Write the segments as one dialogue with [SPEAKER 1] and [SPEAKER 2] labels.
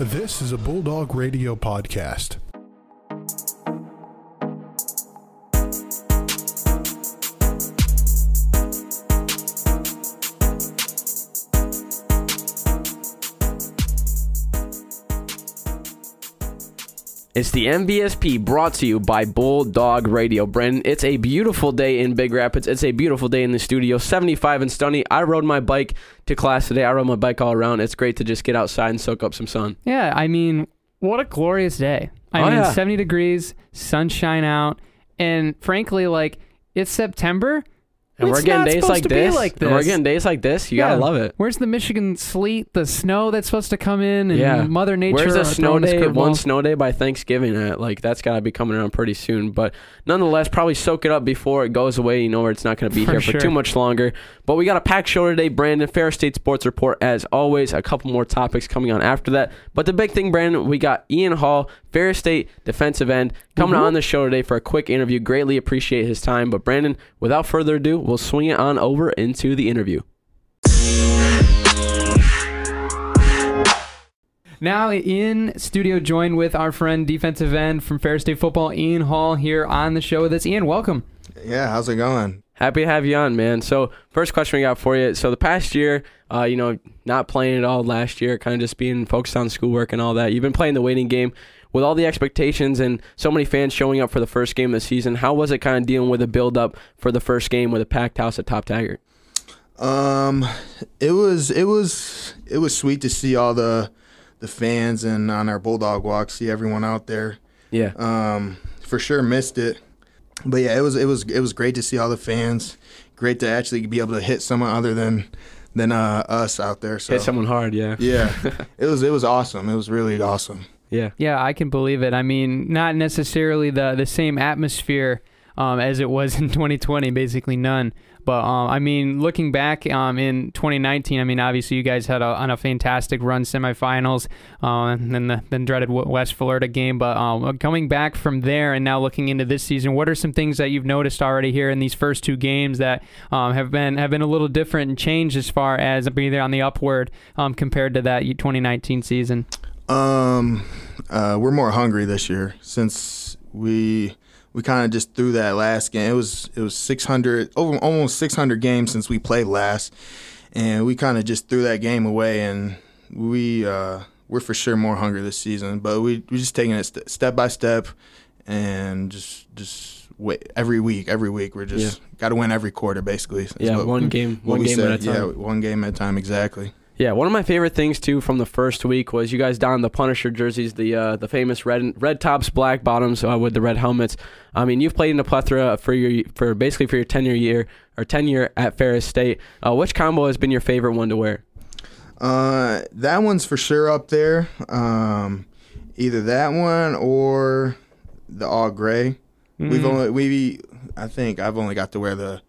[SPEAKER 1] This is a Bulldog Radio podcast.
[SPEAKER 2] It's the MVSP brought to you by Bulldog Radio. Brandon, it's a beautiful day in Big Rapids. It's a beautiful day in the studio. 75 and sunny. I rode my bike to class today. I rode my bike all around. It's great to just get outside and soak up some sun.
[SPEAKER 3] Yeah, I mean, what a glorious day. I
[SPEAKER 2] Oh,
[SPEAKER 3] mean,
[SPEAKER 2] yeah.
[SPEAKER 3] 70 degrees, sunshine out, and frankly, like it's September.
[SPEAKER 2] And
[SPEAKER 3] It's
[SPEAKER 2] we're getting days like
[SPEAKER 3] to be
[SPEAKER 2] this. And we're getting days like this. You gotta love it.
[SPEAKER 3] Where's the Michigan sleet, the snow that's supposed to come in, and
[SPEAKER 2] Yeah.
[SPEAKER 3] Mother Nature?
[SPEAKER 2] Where's a snow day? One snow day by Thanksgiving. Uh, like that's gotta be coming around pretty soon. But nonetheless, probably soak it up before it goes away. You know where it's not gonna be
[SPEAKER 3] For
[SPEAKER 2] here for too much longer. But we got a packed show today. Brandon Ferris State Sports Report as always. A couple more topics coming on after that. But the big thing, Brandon, we got Ian Hall, Ferris State defensive end, coming
[SPEAKER 3] Mhm.
[SPEAKER 2] on the show today for a quick interview. Greatly appreciate his time. But Brandon, without further ado, we'll swing it on over into the interview.
[SPEAKER 3] Now in studio, joined with our friend defensive end from Ferris State Football, Ian Hall, here on the show with us. Ian, welcome.
[SPEAKER 4] Yeah, how's it going?
[SPEAKER 2] Happy to have you on, man. So, first question we got for you. So, the past year, uh, you know, not playing at all last year, kind of just being focused on schoolwork and all that. You've been playing the waiting game with all the expectations and so many fans showing up for the first game of the season. How was it kind of dealing with the build up for the first game with a packed house at Top Taggart?
[SPEAKER 4] Um, it was it was it was sweet to see all the the fans and on our bulldog walk, see everyone out there.
[SPEAKER 2] Yeah.
[SPEAKER 4] Um, for sure missed it, but yeah, it was it was it was great to see all the fans. Great to actually be able to hit someone other than than uh, us out there. So
[SPEAKER 2] Hit someone hard, yeah.
[SPEAKER 4] yeah, it was it was awesome. It was really awesome.
[SPEAKER 2] Yeah.
[SPEAKER 3] Yeah, I can believe it. I mean, not necessarily the the same atmosphere um, as it was in 2020, basically none. But um, I mean, looking back um, in 2019, I mean, obviously you guys had a, on a fantastic run, semifinals, uh, and then the then dreaded West Florida game. But um, coming back from there and now looking into this season, what are some things that you've noticed already here in these first two games that um, have been have been a little different and changed as far as being there on the upward um, compared to that 2019 season?
[SPEAKER 4] Um, uh, we're more hungry this year since we we kind of just threw that last game. It was it was 600 over almost 600 games since we played last, and we kind of just threw that game away. And we uh, we're for sure more hungry this season, but we we're just taking it st- step by step, and just just wait every week. Every week we're just got to win every quarter basically. is
[SPEAKER 2] Yeah,
[SPEAKER 4] what-
[SPEAKER 2] one game, one game
[SPEAKER 4] said.
[SPEAKER 2] at a time.
[SPEAKER 4] Yeah, one game at a time exactly.
[SPEAKER 2] Yeah, one of my favorite things too from the first week was you guys donned the Punisher jerseys, the uh, the famous red red tops, black bottoms uh, with the red helmets. I mean, you've played in a plethora for your for basically for your tenure year or tenure at Ferris State. Uh, which combo has been your favorite one to wear?
[SPEAKER 4] Uh, that one's for sure up there. Um, either that one or the all gray. We've
[SPEAKER 3] Mhm.
[SPEAKER 4] only we I think I've only got to wear the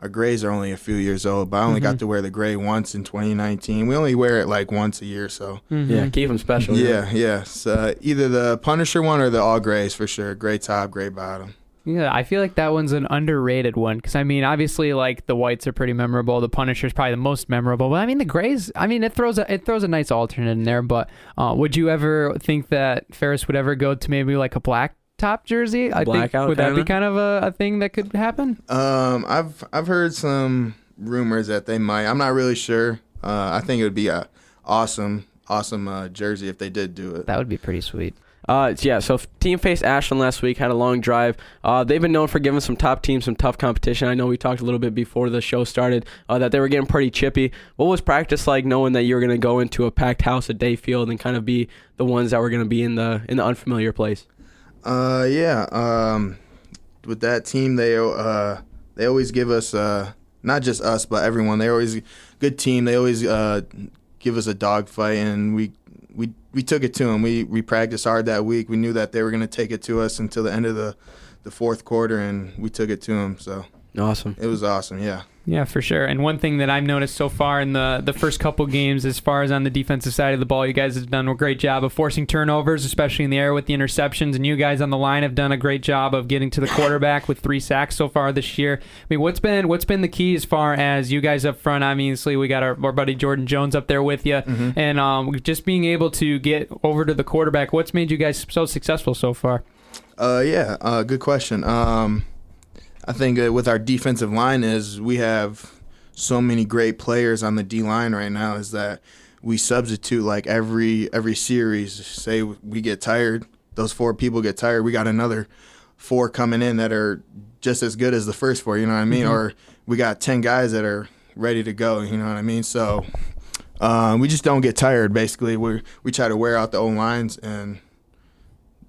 [SPEAKER 4] our grays are only a few years old, but I only
[SPEAKER 3] Mhm.
[SPEAKER 4] got to wear the gray once in 2019. We only wear it like once a year, so
[SPEAKER 3] Mhm.
[SPEAKER 2] Yeah, keep them special.
[SPEAKER 4] yeah, yeah. So either the Punisher one or the all grays for sure. Gray top, gray bottom.
[SPEAKER 3] Yeah, I feel like that one's an underrated one because I mean, obviously, like the whites are pretty memorable. The Punisher's probably the most memorable, but I mean, the grays. I mean, it throws a it throws a nice alternate in there. But uh, would you ever think that Ferris would ever go to maybe like a black top jersey? I
[SPEAKER 2] Blackout
[SPEAKER 3] think would that be
[SPEAKER 2] kinda?
[SPEAKER 3] kind of a, a thing that could happen?
[SPEAKER 4] Um, I've I've heard some rumors that they might. I'm not really sure. Uh, I think it would be a awesome, awesome uh, jersey if they did do it.
[SPEAKER 3] That would be pretty sweet.
[SPEAKER 2] Uh, yeah, so team faced Ashland last week, had a long drive. Uh, they've been known for giving some top teams some tough competition. I know we talked a little bit before the show started uh, that they were getting pretty chippy. What was practice like knowing that you were going to go into a packed house at Dayfield and kind of be the ones that were going to be in the in the unfamiliar place?
[SPEAKER 4] Uh, yeah. Um, with that team, they uh they always give us uh not just us but everyone. They always good team. They always uh give us a dogfight, and we we we took it to them. We we practiced hard that week. We knew that they were gonna take it to us until the end of the the fourth quarter, and we took it to them. So
[SPEAKER 2] Awesome.
[SPEAKER 4] It was awesome. Yeah.
[SPEAKER 3] Yeah, for sure. And one thing that I've noticed so far in the the first couple games, as far as on the defensive side of the ball, you guys have done a great job of forcing turnovers, especially in the air with the interceptions. And you guys on the line have done a great job of getting to the quarterback with three sacks so far this year. I mean, what's been what's been the key as far as you guys up front? Obviously, we got our, our buddy Jordan Jones up there with you, and um, just being able to get over to the quarterback. What's made you guys so successful so far?
[SPEAKER 4] Uh, yeah. Uh, good question. Um, I think uh, with our defensive line is we have so many great players on the D line right now. Is that we substitute like every every series. Say we get tired, those four people get tired. We got another four coming in that are just as good as the first four. You know what I mean? Or we got ten guys that are ready to go. You know what I mean? So. Um, we just don't get tired. Basically, we we try to wear out the old lines, and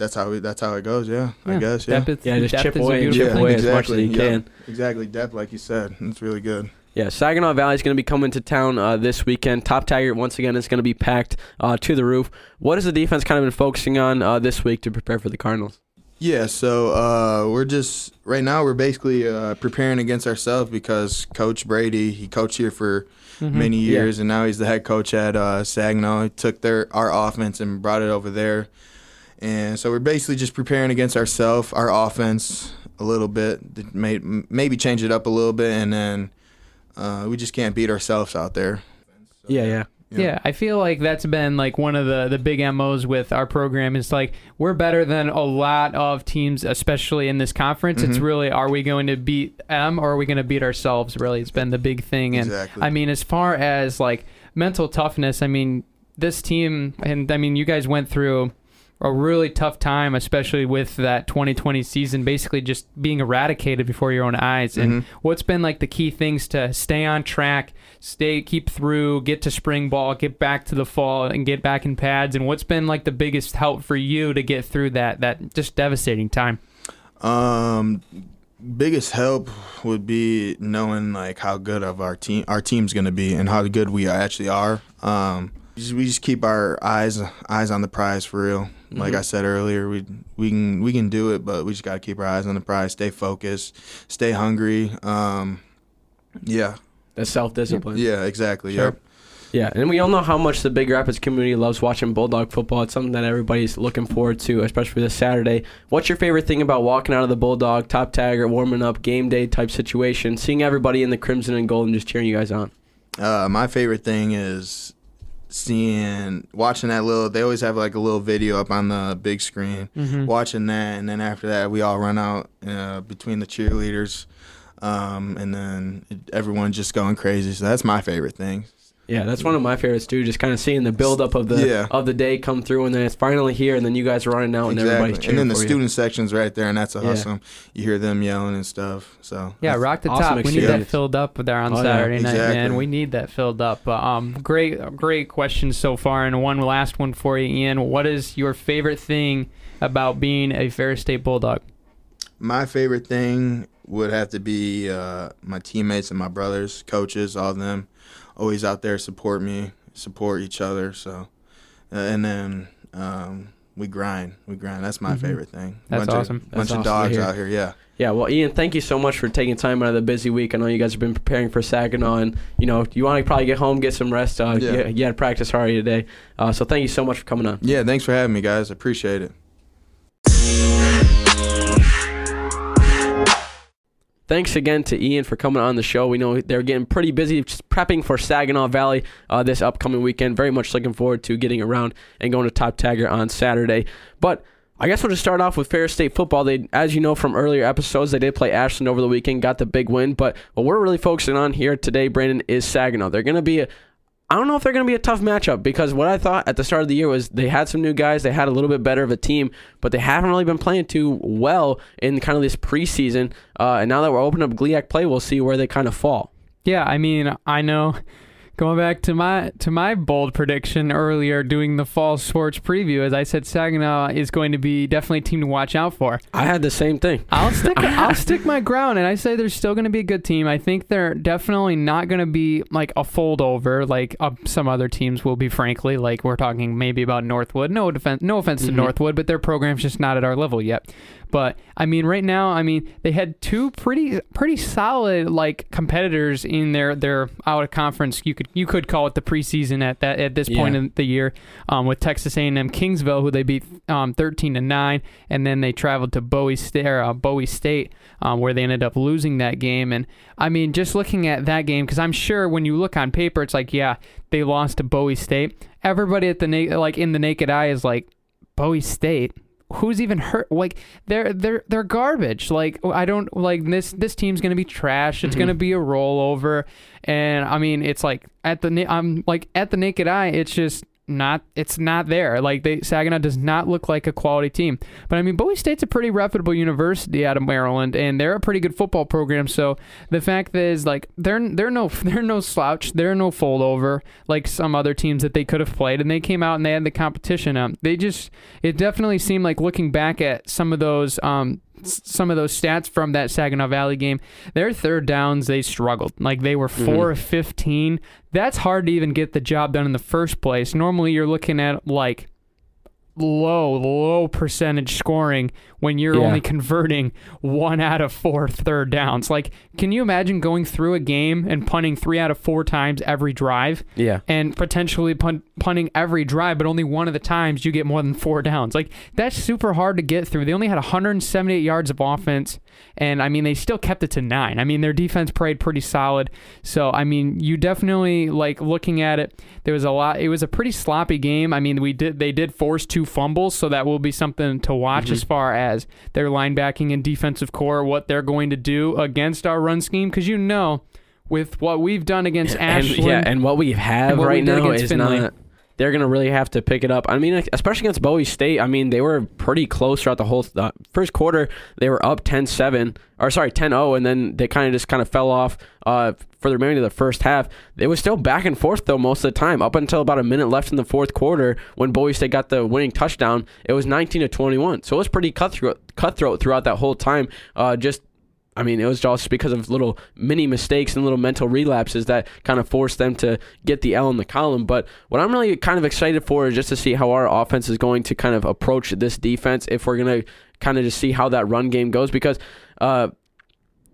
[SPEAKER 4] that's how we, that's how it goes. Yeah, I guess. Yeah,
[SPEAKER 3] Depth,
[SPEAKER 2] Yeah, just
[SPEAKER 3] depth
[SPEAKER 2] chip away and chip
[SPEAKER 3] thing.
[SPEAKER 2] away as much as you
[SPEAKER 4] yeah.
[SPEAKER 2] can.
[SPEAKER 4] Exactly, depth, like you said, it's really good.
[SPEAKER 2] Yeah, Saginaw Valley is going to be coming to town uh, this weekend. Top Taggart once again is going to be packed uh, to the roof. What has the defense kind of been focusing on uh, this week to prepare for the Cardinals?
[SPEAKER 4] Yeah, so uh, we're just right now we're basically uh, preparing against ourselves because Coach Brady he coached here for
[SPEAKER 3] Mm-hmm.
[SPEAKER 4] many
[SPEAKER 2] Yeah.
[SPEAKER 4] years and now he's the head coach at uh, Saginaw. He took their our offense and brought it over there, and so we're basically just preparing against ourselves, our offense a little bit, may, maybe change it up a little bit, and then uh, we just can't beat ourselves out there.
[SPEAKER 2] Yeah, yeah.
[SPEAKER 3] Yeah. I feel like that's been like one of the the big MOs with our program is like we're better than a lot of teams, especially in this conference. It's
[SPEAKER 4] Mhm.
[SPEAKER 3] really are we going to beat them or are we going to beat ourselves? Really, it's been the big thing. And
[SPEAKER 4] Exactly.
[SPEAKER 3] I mean, as far as like mental toughness, I mean, this team and I mean, you guys went through a really tough time, especially with that 2020 season, basically just being eradicated before your own eyes. And
[SPEAKER 4] Mhm.
[SPEAKER 3] what's been like the key things to stay on track, stay, keep through, get to spring ball, get back to the fall, and get back in pads? And what's been like the biggest help for you to get through that that just devastating time?
[SPEAKER 4] Um, biggest help would be knowing like how good of our team our team's gonna be and how good we actually are. Um, we just keep our eyes eyes on the prize for real. Like
[SPEAKER 2] Mhm.
[SPEAKER 4] I said earlier, we we can we can do it, but we just gotta keep our eyes on the prize. Stay focused, stay hungry. Um, yeah,
[SPEAKER 2] that's self discipline.
[SPEAKER 4] yeah, exactly.
[SPEAKER 3] Sure.
[SPEAKER 4] Yep.
[SPEAKER 2] Yeah, and we all know how much the Big Rapids community loves watching Bulldog football. It's something that everybody's looking forward to, especially this Saturday. What's your favorite thing about walking out of the Bulldog, Top Taggart, warming up, game day type situation, seeing everybody in the crimson and gold and just cheering you guys on?
[SPEAKER 4] Uh, my favorite thing is seeing watching that little. They always have like a little video up on the big screen.
[SPEAKER 3] Mm-hmm.
[SPEAKER 4] watching that, and then after that, we all run out uh, between the cheerleaders, um, and then everyone just going crazy. So that's my favorite thing.
[SPEAKER 2] Yeah, that's one of my favorites too. Just kind of seeing the buildup of the
[SPEAKER 4] Yeah.
[SPEAKER 2] of the day come through, and then it's finally here, and then you guys are running out, and everybody's
[SPEAKER 4] exactly.
[SPEAKER 2] cheering
[SPEAKER 4] And then the
[SPEAKER 2] for you.
[SPEAKER 4] student section's right there, and that's
[SPEAKER 2] Yeah.
[SPEAKER 4] awesome. You hear them yelling and stuff. So
[SPEAKER 3] Yeah, rock the
[SPEAKER 2] awesome
[SPEAKER 3] top. We need that filled up there on
[SPEAKER 2] Oh, yeah,
[SPEAKER 3] Saturday night, man. We need that filled up. But um, great, great questions so far, and one last one for you, Ian. What is your favorite thing about being a Ferris State Bulldog?
[SPEAKER 4] My favorite thing would have to be uh, my teammates and my brothers, coaches, all of them, always out there support me, support each other. So, uh, and then um, we grind, we grind. That's my
[SPEAKER 3] Mhm.
[SPEAKER 4] favorite thing.
[SPEAKER 3] That's
[SPEAKER 4] bunch
[SPEAKER 3] awesome.
[SPEAKER 4] Of,
[SPEAKER 2] That's
[SPEAKER 4] bunch
[SPEAKER 2] awesome
[SPEAKER 4] of dogs out here. Yeah.
[SPEAKER 2] Yeah, well, Ian, thank you so much for taking time out of the busy week. I know you guys have been preparing for Saginaw, and you know you want to probably get home, get some rest. Uh,
[SPEAKER 4] Yeah.
[SPEAKER 2] you, you had practice already today, uh, so thank you so much for coming on.
[SPEAKER 4] Yeah. Thanks for having me, guys. I appreciate it.
[SPEAKER 2] Thanks again to Ian for coming on the show. We know they're getting pretty busy prepping for Saginaw Valley uh, this upcoming weekend. Very much looking forward to getting around and going to Top Taggart on Saturday. But I guess we'll just start off with Ferris State football. They, as you know from earlier episodes, they did play Ashland over the weekend, got the big win. But what we're really focusing on here today, Brandon, is Saginaw. They're going to be a I don't know if they're going to be a tough matchup because what I thought at the start of the year was they had some new guys, they had a little bit better of a team, but they haven't really been playing too well in kind of this preseason. Uh, and now that we're opening up GLIAC play, we'll see where they kind of fall.
[SPEAKER 3] Yeah, I mean, I know Going back to my to my bold prediction earlier, doing the fall sports preview, as I said, Saginaw is going to be definitely a team to watch out for.
[SPEAKER 2] I had the same thing.
[SPEAKER 3] I'll stick I'll stick my ground, and I say they're still going to be a good team. I think they're definitely not going to be like a fold over like uh, some other teams will be. Frankly, like we're talking maybe about Northwood. No defense, no offense to
[SPEAKER 2] Mhm.
[SPEAKER 3] Northwood, but their program's just not at our level yet. But I mean, right now, I mean, they had two pretty pretty solid like competitors in their their out of conference. You could you could call it the preseason at that at this point
[SPEAKER 2] Yeah.
[SPEAKER 3] in the year um, with Texas A&M Kingsville, who they beat um, 13 to nine, and then they traveled to Bowie State, uh, Bowie State, um, where they ended up losing that game. And I mean, just looking at that game, because I'm sure when you look on paper, it's like, yeah, they lost to Bowie State. Everybody at the na- like in the naked eye is like, Bowie State. Who's even hurt? Like they're they're they're garbage. Like I don't like this. This team's gonna be trash. It's
[SPEAKER 2] Mhm.
[SPEAKER 3] gonna be a rollover. And I mean, it's like at the I'm like at the naked eye, it's just not it's not there. Like they Saginaw does not look like a quality team. But I mean, Bowie State's a pretty reputable university out of Maryland, and they're a pretty good football program. So the fact is like they're they're no they're no slouch. They're no fold over like some other teams that they could have played, and they came out and they had the competition. They just it definitely seemed like looking back at some of those um some of those stats from that Saginaw Valley game, their third downs they struggled. Like they were mm-hmm. 4 of 15. That's hard to even get the job done in the first place. Normally you're looking at like low, low percentage scoring when you're
[SPEAKER 2] Yeah.
[SPEAKER 3] only converting one out of four third downs. Like, can you imagine going through a game and punting three out of four times every drive?
[SPEAKER 2] Yeah.
[SPEAKER 3] and potentially punt, punting every drive, but only one of the times you get more than four downs. Like that's super hard to get through. They only had 178 yards of offense, and I mean they still kept it to nine. I mean their defense played pretty solid. So I mean you definitely like looking at it. There was a lot. It was a pretty sloppy game. I mean we did they did force two fumbles, so that will be something to watch
[SPEAKER 2] Mm-hmm.
[SPEAKER 3] as far as their linebacking and defensive core, what they're going to do against our run scheme, because you know. With what we've done against
[SPEAKER 2] and, yeah, and what we have right now is
[SPEAKER 3] Findlay.
[SPEAKER 2] not. They're gonna really have to pick it up. I mean, especially against Bowie State. I mean, they were pretty close throughout the whole uh, first quarter. They were up 10-7, or sorry, 10-0, and then they kind of just kind of fell off uh, for the remainder of the first half. It was still back and forth though most of the time, up until about a minute left in the fourth quarter when Bowie State got the winning touchdown. It was 19 to 21, so it was pretty cutthroat, cutthroat throughout that whole time. Uh, just I mean, it was just because of little mini mistakes and little mental relapses that kind of forced them to get the L in the column. But what I'm really kind of excited for is just to see how our offense is going to kind of approach this defense. If we're going to kind of just see how that run game goes, because uh,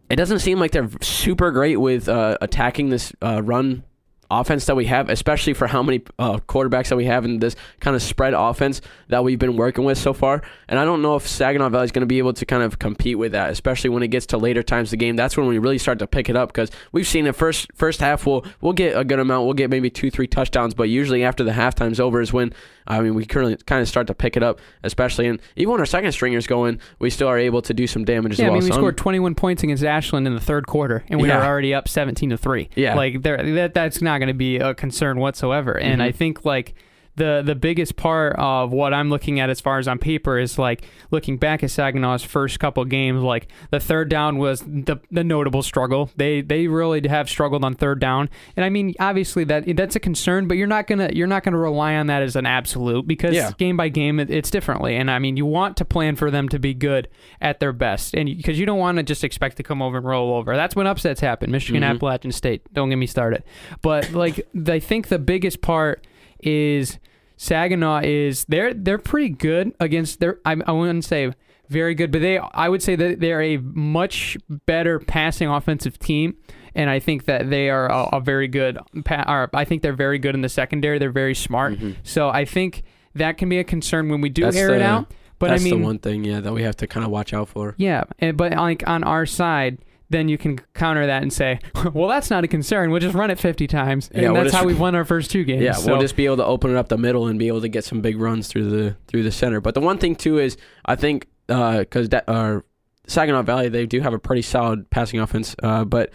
[SPEAKER 2] it doesn't seem like they're super great with uh, attacking this uh, run offense that we have, especially for how many uh, quarterbacks that we have in this kind of spread offense that we've been working with so far. And I don't know if Saginaw Valley is going to be able to kind of compete with that, especially when it gets to later times of the game. That's when we really start to pick it up because we've seen the first first half we'll we'll get a good amount, we'll get maybe two three touchdowns, but usually after the halftime's over is when I mean we currently kind of start to pick it up, especially and even when our second stringers going, we still are able to do some damage as
[SPEAKER 3] Yeah,
[SPEAKER 2] well.
[SPEAKER 3] I mean, we
[SPEAKER 2] So
[SPEAKER 3] scored 21 points against Ashland in the third quarter, and we
[SPEAKER 2] Yeah.
[SPEAKER 3] were already up 17 to three.
[SPEAKER 2] Yeah.
[SPEAKER 3] like there, that that's not going to be a concern whatsoever. And
[SPEAKER 2] Mhm.
[SPEAKER 3] I think like the the biggest part of what I'm looking at as far as on paper is like looking back at Saginaw's first couple games. Like the third down was the the notable struggle. They they really have struggled on third down, and I mean obviously that that's a concern, but you're not gonna you're not gonna rely on that as an absolute because
[SPEAKER 2] Yeah.
[SPEAKER 3] game by game it, it's differently. And I mean you want to plan for them to be good at their best, and because you don't want to just expect to come over and roll over. That's when upsets happen. Michigan,
[SPEAKER 2] Mhm.
[SPEAKER 3] Appalachian State. Don't get me started. But like I think the biggest part is Saginaw is they're they're pretty good against their I, I wouldn't say very good, but they I would say that they're a much better passing offensive team, and I think that they are a, a very good. Pa- or I think they're very good in the secondary. They're very smart,
[SPEAKER 2] Mhm.
[SPEAKER 3] so I think that can be a concern when we do
[SPEAKER 2] That's
[SPEAKER 3] air it out. But
[SPEAKER 2] that's
[SPEAKER 3] I mean,
[SPEAKER 2] the one thing, yeah, that we have to kind of watch out for.
[SPEAKER 3] yeah, and, but like on our side, then you can counter that and say, well, that's not a concern. We'll just run it 50 times, and
[SPEAKER 2] Yeah, we'll
[SPEAKER 3] that's
[SPEAKER 2] just-
[SPEAKER 3] how we've won our first two games.
[SPEAKER 2] Yeah,
[SPEAKER 3] So-
[SPEAKER 2] we'll just be able to open it up the middle and be able to get some big runs through the through the center. But the one thing too is I think because that our Saginaw Valley they do have a pretty solid passing offense, uh, but.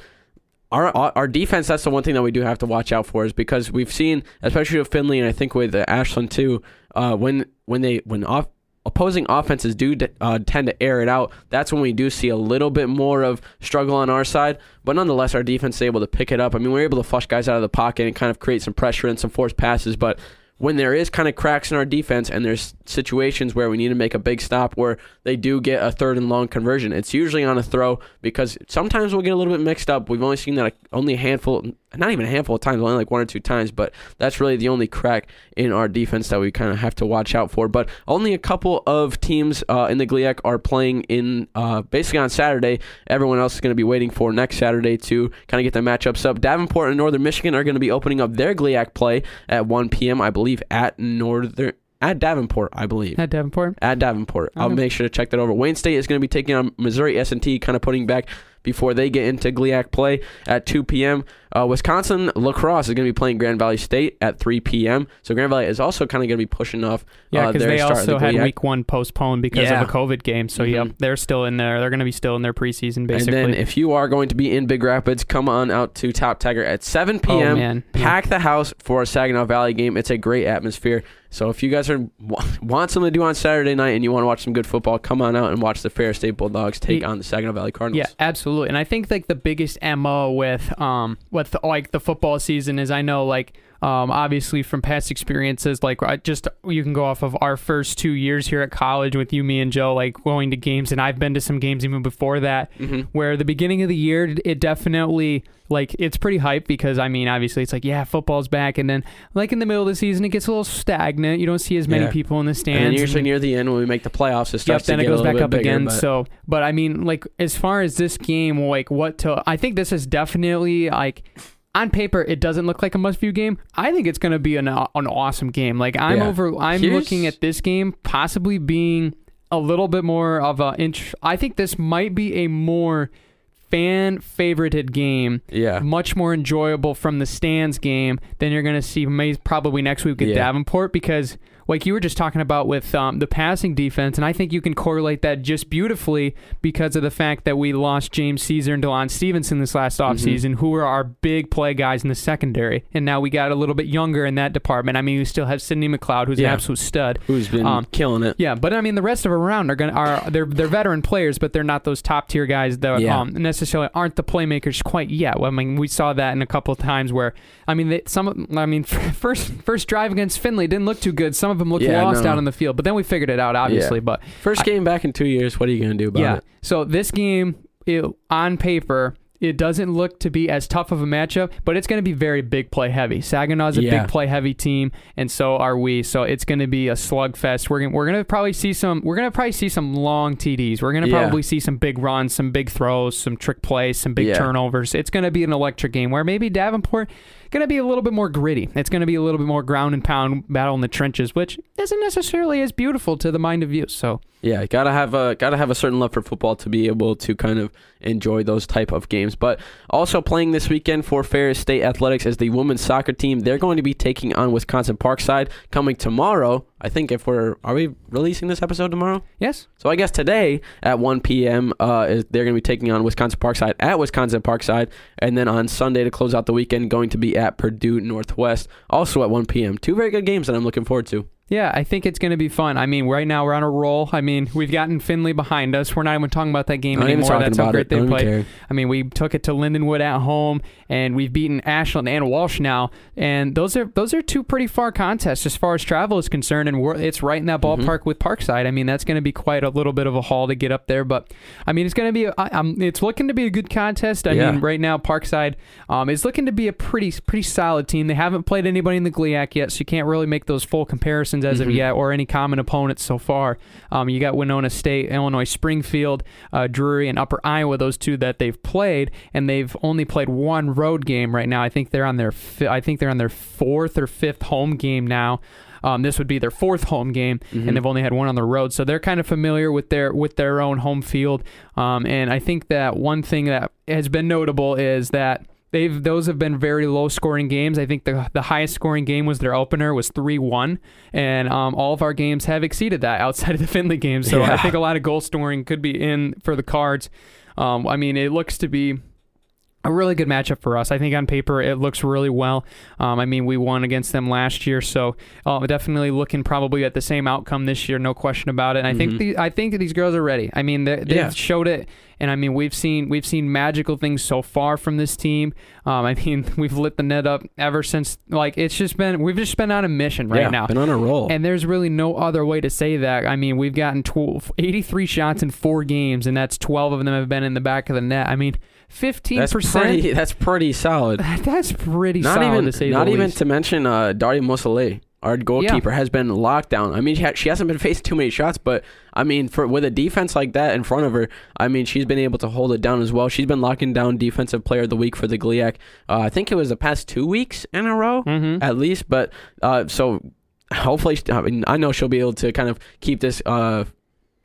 [SPEAKER 2] Our, our defense, that's the one thing that we do have to watch out for, is because we've seen, especially with Findlay and I think with uh, Ashland too, uh, when when they when off opposing offenses do uh, tend to air it out, that's when we do see a little bit more of struggle on our side. But nonetheless, our defense is able to pick it up. I mean, we're able to flush guys out of the pocket and kind of create some pressure and some forced passes. But when there is kind of cracks in our defense and there's situations where we need to make a big stop where they do get a third and long conversion, it's usually on a throw because sometimes we'll get a little bit mixed up. We've only seen that only a handful, not even a handful of times, only like one or two times, but that's really the only crack in our defense that we kind of have to watch out for. But only a couple of teams uh, in the GLIAC are playing in uh, basically on Saturday. Everyone else is going to be waiting for next Saturday to kind of get their matchups up. Davenport and Northern Michigan are going to be opening up their GLIAC play at 1 p.m., I believe, at Northern at Davenport, I believe.
[SPEAKER 3] At Davenport.
[SPEAKER 2] At Davenport. I'll
[SPEAKER 3] Okay.
[SPEAKER 2] make sure to check that over. Wayne State is going to be taking on Missouri S&T, kind of putting back before they get into GLIAC play at 2 p.m. Uh, Wisconsin La Crosse is going to be playing Grand Valley State at 3 p.m. So Grand Valley is also kind of going to be pushing off.
[SPEAKER 3] Yeah,
[SPEAKER 2] uh,
[SPEAKER 3] because
[SPEAKER 2] their
[SPEAKER 3] they also
[SPEAKER 2] the
[SPEAKER 3] had
[SPEAKER 2] GLIAC.
[SPEAKER 3] week one postponed because
[SPEAKER 2] Yeah.
[SPEAKER 3] of a COVID game. So, yeah,
[SPEAKER 2] Mhm.
[SPEAKER 3] they're still in there. They're going to be still in their preseason, basically.
[SPEAKER 2] And then if you are going to be in Big Rapids, come on out to Top Taggart at 7
[SPEAKER 3] oh,
[SPEAKER 2] p.m.
[SPEAKER 3] Yeah.
[SPEAKER 2] Pack the house for a Saginaw Valley game. It's a great atmosphere. So if you guys are want something to do on Saturday night and you want to watch some good football, come on out and watch the Ferris State Bulldogs take
[SPEAKER 3] Yeah.
[SPEAKER 2] on the Saginaw Valley Cardinals.
[SPEAKER 3] Yeah, absolutely. And I think like the biggest mo with um with like the football season is I know like um obviously from past experiences like I just you can go off of our first two years here at college with you, me, and Joe like going to games, and I've been to some games even before that.
[SPEAKER 2] Mhm.
[SPEAKER 3] Where the beginning of the year it definitely like it's pretty hype because I mean obviously it's like yeah football's back, and then like in the middle of the season it gets a little stagnant. You don't see as many
[SPEAKER 2] Yeah.
[SPEAKER 3] people in the stands.
[SPEAKER 2] And then
[SPEAKER 3] and
[SPEAKER 2] usually near the end when we make the playoffs, it
[SPEAKER 3] Yep,
[SPEAKER 2] starts
[SPEAKER 3] then
[SPEAKER 2] to
[SPEAKER 3] it goes back up
[SPEAKER 2] bigger,
[SPEAKER 3] again.
[SPEAKER 2] but-
[SPEAKER 3] So, but I mean, like as far as this game, like what to? I think this is definitely like on paper, it doesn't look like a must-view game. I think it's going to be an an awesome game. Like I'm
[SPEAKER 2] Yeah.
[SPEAKER 3] over. I'm
[SPEAKER 2] Here's-
[SPEAKER 3] looking at this game possibly being a little bit more of a. Int- I think this might be a more fan favorited game
[SPEAKER 2] yeah.
[SPEAKER 3] much more enjoyable from the stands game than you're going to see may- probably next week at
[SPEAKER 2] Yeah.
[SPEAKER 3] Davenport because like you were just talking about with um, the passing defense and I think you can correlate that just beautifully because of the fact that we lost James Caesar and DeLon Stevenson this last
[SPEAKER 2] Mm-hmm.
[SPEAKER 3] offseason who were our big play guys in the secondary and now we got a little bit younger in that department I mean we still have Sidney McLeod who's
[SPEAKER 2] Yeah.
[SPEAKER 3] an absolute stud
[SPEAKER 2] Who's been
[SPEAKER 3] Um,
[SPEAKER 2] killing it.
[SPEAKER 3] yeah, but I mean the rest of around are gonna are they're they're veteran players, but they're not those top tier guys that
[SPEAKER 2] Yeah.
[SPEAKER 3] um, necessarily aren't the playmakers quite yet. Well, I mean we saw that in a couple of times where I mean they, some I mean first first drive against Findlay didn't look too good. Some of them looked
[SPEAKER 2] Yeah,
[SPEAKER 3] lost
[SPEAKER 2] no.
[SPEAKER 3] out on the field, but then we figured it out obviously. But
[SPEAKER 2] First game back in two years. What are you going to do about
[SPEAKER 3] yeah,
[SPEAKER 2] it?
[SPEAKER 3] so this game it, on paper. It doesn't look to be as tough of a matchup, but it's going to be very big play heavy. Saginaw's a
[SPEAKER 2] Yeah.
[SPEAKER 3] big play heavy team, and so are we. So it's going to be a slugfest. We're going we're going to probably see some we're going to probably see some long TDs. We're going to
[SPEAKER 2] Yeah.
[SPEAKER 3] probably see some big runs, some big throws, some trick plays, some big
[SPEAKER 2] Yeah.
[SPEAKER 3] turnovers. It's going to be an electric game where maybe Davenport going to be a little bit more gritty. It's going to be a little bit more ground and pound battle in the trenches, which isn't necessarily as beautiful to the mind of you. So
[SPEAKER 2] Yeah, gotta have a gotta have a certain love for football to be able to kind of enjoy those type of games. But also playing this weekend for Ferris State Athletics is the women's soccer team. They're going to be taking on Wisconsin Parkside coming tomorrow. I think if we're are we releasing this episode tomorrow?
[SPEAKER 3] yes,
[SPEAKER 2] So I guess today at 1 p.m. Uh, is- they're going to be taking on Wisconsin Parkside at Wisconsin Parkside, and then on Sunday to close out the weekend, going to be at Purdue Northwest, also at 1 p.m. Two very good games that I'm looking forward to.
[SPEAKER 3] Yeah, I think it's going to be fun. I mean, right now we're on a roll. I mean, we've gotten Findlay behind us. We're not even talking about that game
[SPEAKER 2] Not
[SPEAKER 3] anymore. That's how great
[SPEAKER 2] it.
[SPEAKER 3] they played.
[SPEAKER 2] care.
[SPEAKER 3] I mean, we took it to Lindenwood at home, and we've beaten Ashland and Walsh now. And those are those are two pretty far contests as far as travel is concerned. And we're, it's right in that
[SPEAKER 2] Mhm.
[SPEAKER 3] ballpark with Parkside. I mean, that's going to be quite a little bit of a haul to get up there. But I mean, it's going to be. I, it's looking to be a good contest. I
[SPEAKER 2] Yeah.
[SPEAKER 3] mean, right now Parkside um, is looking to be a pretty pretty solid team. They haven't played anybody in the GLIAC yet, so you can't really make those full comparisons as of
[SPEAKER 2] Mhm.
[SPEAKER 3] yet, or any common opponents so far. Um, you got Winona State, Illinois Springfield, uh, Drury, and Upper Iowa. Those two that they've played, and they've only played one road game right now. I think they're on their fi- I think they're on their fourth or fifth home game now. Um, this would be their fourth home game,
[SPEAKER 2] Mhm.
[SPEAKER 3] and they've only had one on the road, so they're kind of familiar with their with their own home field. Um, and I think that one thing that has been notable is that they've those have been very low scoring games. I think the the highest scoring game was their opener was three one, and um, all of our games have exceeded that outside of the Findlay game. So I think a lot of goal scoring could be in for the Cards. Um, I mean, it looks to be a really good matchup for us. I think on paper it looks really well. Um, I mean, we won against them last year, so uh, definitely looking probably at the same outcome this year, no question about it. And I think the, I think these girls are ready. I mean, they, they've
[SPEAKER 2] Yeah.
[SPEAKER 3] showed it, and I mean, we've seen we've seen magical things so far from this team. Um, I mean, we've lit the net up ever since. Like it's just been we've just been on a mission right
[SPEAKER 2] yeah,
[SPEAKER 3] now.
[SPEAKER 2] been on a roll.
[SPEAKER 3] And there's really no other way to say that. I mean, we've gotten 12, 83 shots in four games, and that's 12 of them have been in the back of the net. I mean, 15%.
[SPEAKER 2] that's pretty. Solid.
[SPEAKER 3] That's pretty
[SPEAKER 2] not
[SPEAKER 3] solid
[SPEAKER 2] even
[SPEAKER 3] to say
[SPEAKER 2] not even
[SPEAKER 3] least.
[SPEAKER 2] to mention uh, Daria Mosolé, our goalkeeper, has been locked down. I mean, she, ha- she hasn't been facing too many shots, but I mean, for with a defense like that in front of her, I mean, she's been able to hold it down as well. She's been locking down defensive player of the week for the GLIAC. Uh, I think it was the past two weeks in a row,
[SPEAKER 3] Mhm.
[SPEAKER 2] at least. But uh, so hopefully, I mean, I know she'll be able to kind of keep this. Uh,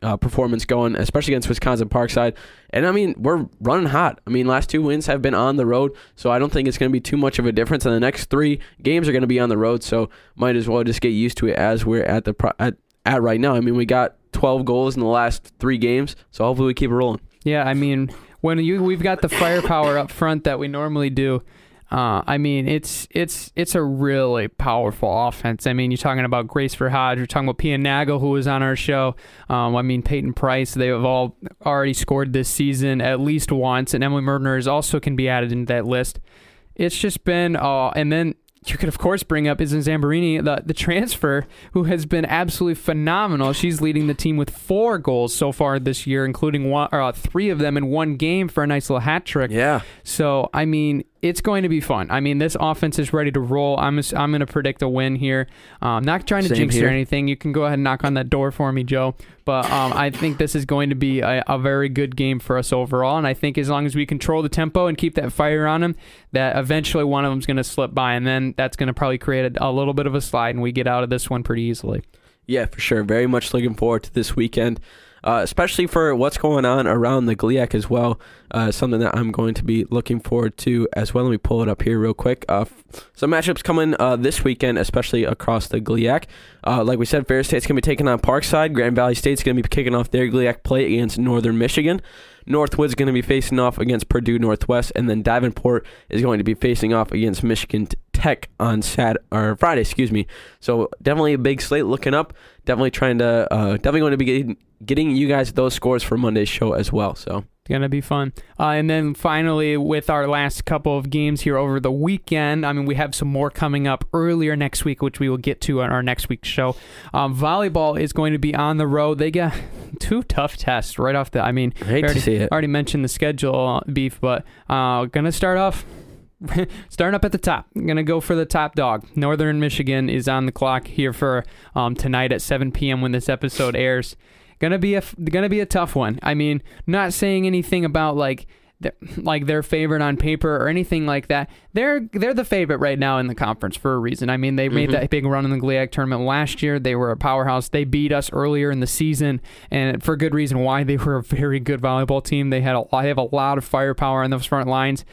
[SPEAKER 2] uh, performance going, especially against Wisconsin Parkside. And I mean, we're running hot. I mean, last two wins have been on the road, so I don't think it's going to be too much of a difference. And the next three games are going to be on the road, so might as well just get used to it as we're at the pro- at, at right now. I mean, we got 12 goals in the last three games, so hopefully we keep it rolling.
[SPEAKER 3] Yeah, I mean, when you we've got the firepower up front that we normally do. Uh, I mean, it's it's it's a really powerful offense. I mean, you're talking about Grace Verhage, you're talking about Pia Nagel, who was on our show. Um, I mean, Peyton Price, they have all already scored this season at least once, and Emily Murner is also can be added into that list. It's just been, uh, and then you could of course bring up Isn't Zamborini, the the transfer, who has been absolutely phenomenal. She's leading the team with four goals so far this year, including one, or, uh, three of them in one game for a nice little hat trick.
[SPEAKER 2] Yeah.
[SPEAKER 3] So I mean, it's going to be fun. I mean, this offense is ready to roll. I'm I'm going to predict a win here. Um, not trying to
[SPEAKER 2] Same
[SPEAKER 3] jinx or anything. You can go ahead and knock on that door for me, Joe. But um, I think this is going to be a, a very good game for us overall. And I think as long as we control the tempo and keep that fire on them, that eventually one of them's going to slip by, and then that's going to probably create a, a little bit of a slide, and we get out of this one pretty easily.
[SPEAKER 2] Yeah, for sure. Very much looking forward to this weekend, uh, especially for what's going on around the GLIAC as well. Uh, something that I'm going to be looking forward to as well. Let me pull it up here real quick. Uh, some matchups coming uh, this weekend, especially across the GLIAC. Uh, like we said, Ferris State's going to be taking on Parkside. Grand Valley State's going to be kicking off their GLIAC play against Northern Michigan. Northwood's going to be facing off against Purdue Northwest, and then Davenport is going to be facing off against Michigan Tech on Sat or Friday, excuse me. So definitely a big slate looking up. Definitely trying to, uh, definitely going to be getting, getting you guys those scores for Monday's show as well. So
[SPEAKER 3] It's gonna be fun. Uh, and then finally, with our last couple of games here over the weekend, I mean, we have some more coming up earlier next week, which we will get to on our next week's show. Um, volleyball is going to be on the road. They got two tough tests right off the. I mean,
[SPEAKER 2] I hate
[SPEAKER 3] already,
[SPEAKER 2] to see it.
[SPEAKER 3] already mentioned the schedule uh, beef, but uh, gonna start off. Starting up at the top, I'm gonna go for the top dog. Northern Michigan is on the clock here for um, tonight at 7 p.m. when this episode airs. Gonna be a gonna be a tough one. I mean, not saying anything about like th- like their favorite on paper or anything like that. They're they're the favorite right now in the conference for a reason. I mean, they made
[SPEAKER 2] Mhm.
[SPEAKER 3] that big run in the GLIAC tournament last year. They were a powerhouse. They beat us earlier in the season, and for good reason. Why they were a very good volleyball team. They had a, they have a lot of firepower on those front lines.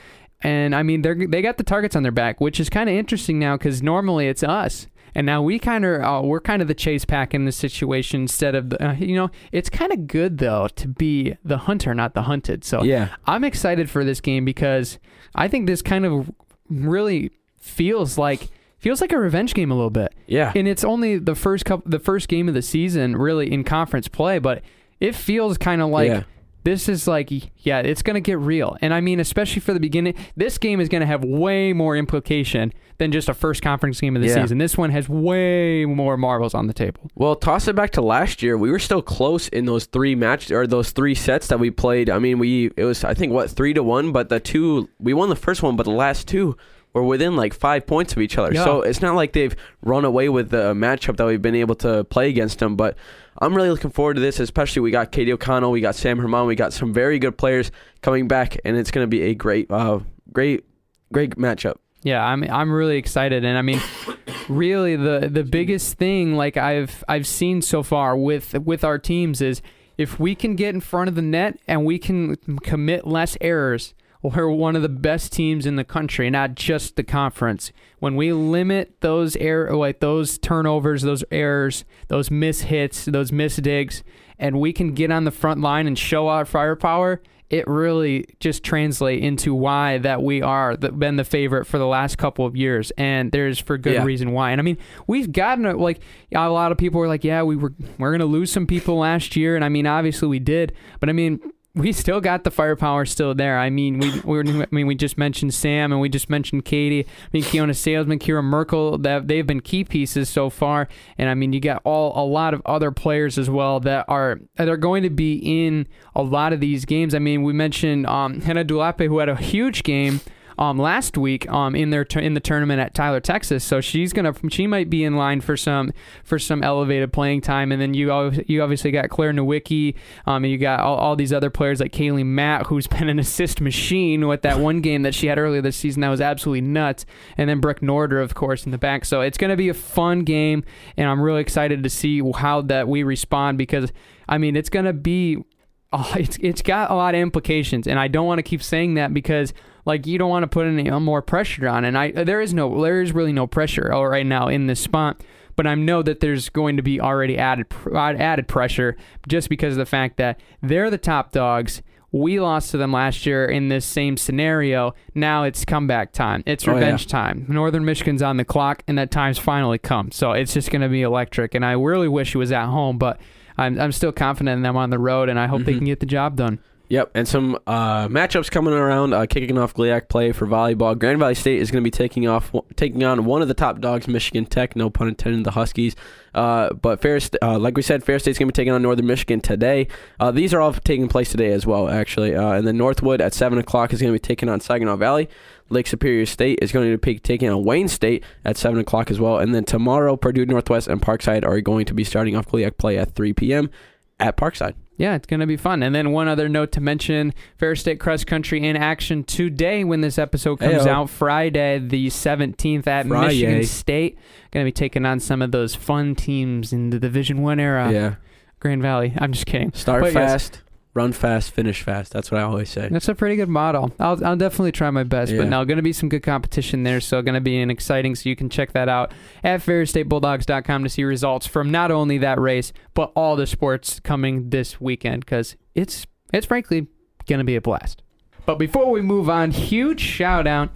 [SPEAKER 3] And I mean, they they got the targets on their back, which is kind of interesting now because normally it's us, and now we kind of uh, we're kind of the chase pack in this situation instead of the uh, you know it's kind of good though to be the hunter, not the hunted. So
[SPEAKER 2] Yeah.
[SPEAKER 3] I'm excited for this game because I think this kind of really feels like feels like a revenge game a little bit
[SPEAKER 2] Yeah.
[SPEAKER 3] and it's only the first couple the first game of the season really in conference play but it feels kind of like
[SPEAKER 2] Yeah.
[SPEAKER 3] This is like yeah it's going to get real and i mean especially for the beginning this game is going to have way more implication than just a first conference game of the
[SPEAKER 2] Yeah.
[SPEAKER 3] season this one has way more marbles on the table
[SPEAKER 2] Well, toss it back to last year. We were still close in those three match or those three sets that we played. I mean, we it was I think what three to one, but the two we won the first one, but the last two were within like five points of each other.
[SPEAKER 3] Yeah.
[SPEAKER 2] So it's not like they've run away with the matchup that we've been able to play against them. But I'm really looking forward to this, especially we got Katie O'Connell, we got Sam Herman, we got some very good players coming back, and it's going to be a great, uh, great, great matchup.
[SPEAKER 3] Yeah, I'm I'm really excited, and I mean, really the the biggest thing like I've I've seen so far with with our teams is if we can get in front of the net and we can commit less errors, we're one of the best teams in the country, not just the conference. When we limit those error like those turnovers, those errors, those miss hits, those miss digs, and we can get on the front line and show our firepower. it really just translate into why that we are the, been the favorite for the last couple of years, and there's for good
[SPEAKER 2] Yeah.
[SPEAKER 3] reason why. And I mean, we've gotten a, like a lot of people were like, yeah, we were we're gonna lose some people last year, and I mean, obviously we did, but I mean. We still got the firepower still there. I mean, we, we were, I mean, we just mentioned Sam and we just mentioned Katie. I mean, Keona Salesman, Kira Merkel, that they've been key pieces so far. And I mean, you got all a lot of other players as well that are that are going to be in a lot of these games. I mean, we mentioned um, Hannah Dulape, who had a huge game um, last week um, in their in the tournament at Tyler, Texas. So she's gonna she might be in line for some for some elevated playing time. And then you you obviously got Claire Nowicki, um, and you got all, all these other players like Kaylee Matt, who's been an assist machine with that one game that she had earlier this season that was absolutely nuts. And then Brooke Norder, of course, in the back. So it's gonna be a fun game, and I'm really excited to see how that we respond because I mean it's gonna be oh, it's it's got a lot of implications, and I don't want to keep saying that because like you don't want to put any uh, more pressure on, and I there is no there is really no pressure right now in this spot. But I know that there's going to be already added added pressure just because of the fact that they're the top dogs. We lost to them last year in this same scenario. Now it's comeback time. It's
[SPEAKER 2] Oh, yeah.
[SPEAKER 3] revenge time. Northern Michigan's on the clock, and that time's finally come. So it's just going to be electric. And I really wish it was at home, but I'm, I'm still confident in them on the road, and I hope they
[SPEAKER 2] Mhm.
[SPEAKER 3] can get the job done.
[SPEAKER 2] Yep, and some uh, matchups coming around. Uh, kicking off GLIAC play for volleyball. Grand Valley State is going to be taking off, taking on one of the top dogs, Michigan Tech. No pun intended, the Huskies. Uh, but Fair, uh, like we said, Ferris State's going to be taking on Northern Michigan today. Uh, these are all taking place today as well, actually. Uh, and then Northwood at seven o'clock is going to be taking on Saginaw Valley. Lake Superior State is going to be taking on Wayne State at seven o'clock as well. And then tomorrow, Purdue Northwest and Parkside are going to be starting off GLIAC play at three p.m. at Parkside.
[SPEAKER 3] Yeah, it's going to be fun. And then one other note to mention Ferris State Cross Country in action today when this episode comes
[SPEAKER 2] Heyo.
[SPEAKER 3] out Friday, the 17th at
[SPEAKER 2] Friday.
[SPEAKER 3] Michigan State. Going to be taking on some of those fun teams in the Division 1 era.
[SPEAKER 2] yeah.
[SPEAKER 3] Grand Valley. I'm just kidding.
[SPEAKER 2] Start
[SPEAKER 3] But yes.
[SPEAKER 2] Run fast, finish fast. That's what I always say.
[SPEAKER 3] That's a pretty good model. I'll, I'll definitely try my best.
[SPEAKER 2] Yeah.
[SPEAKER 3] But now, going to be some good competition there. So, going to be an exciting. So, you can check that out at FerrisStateBulldogs.com to see results from not only that race, but all the sports coming this weekend because it's, it's frankly going to be a blast. But before we move on, huge shout out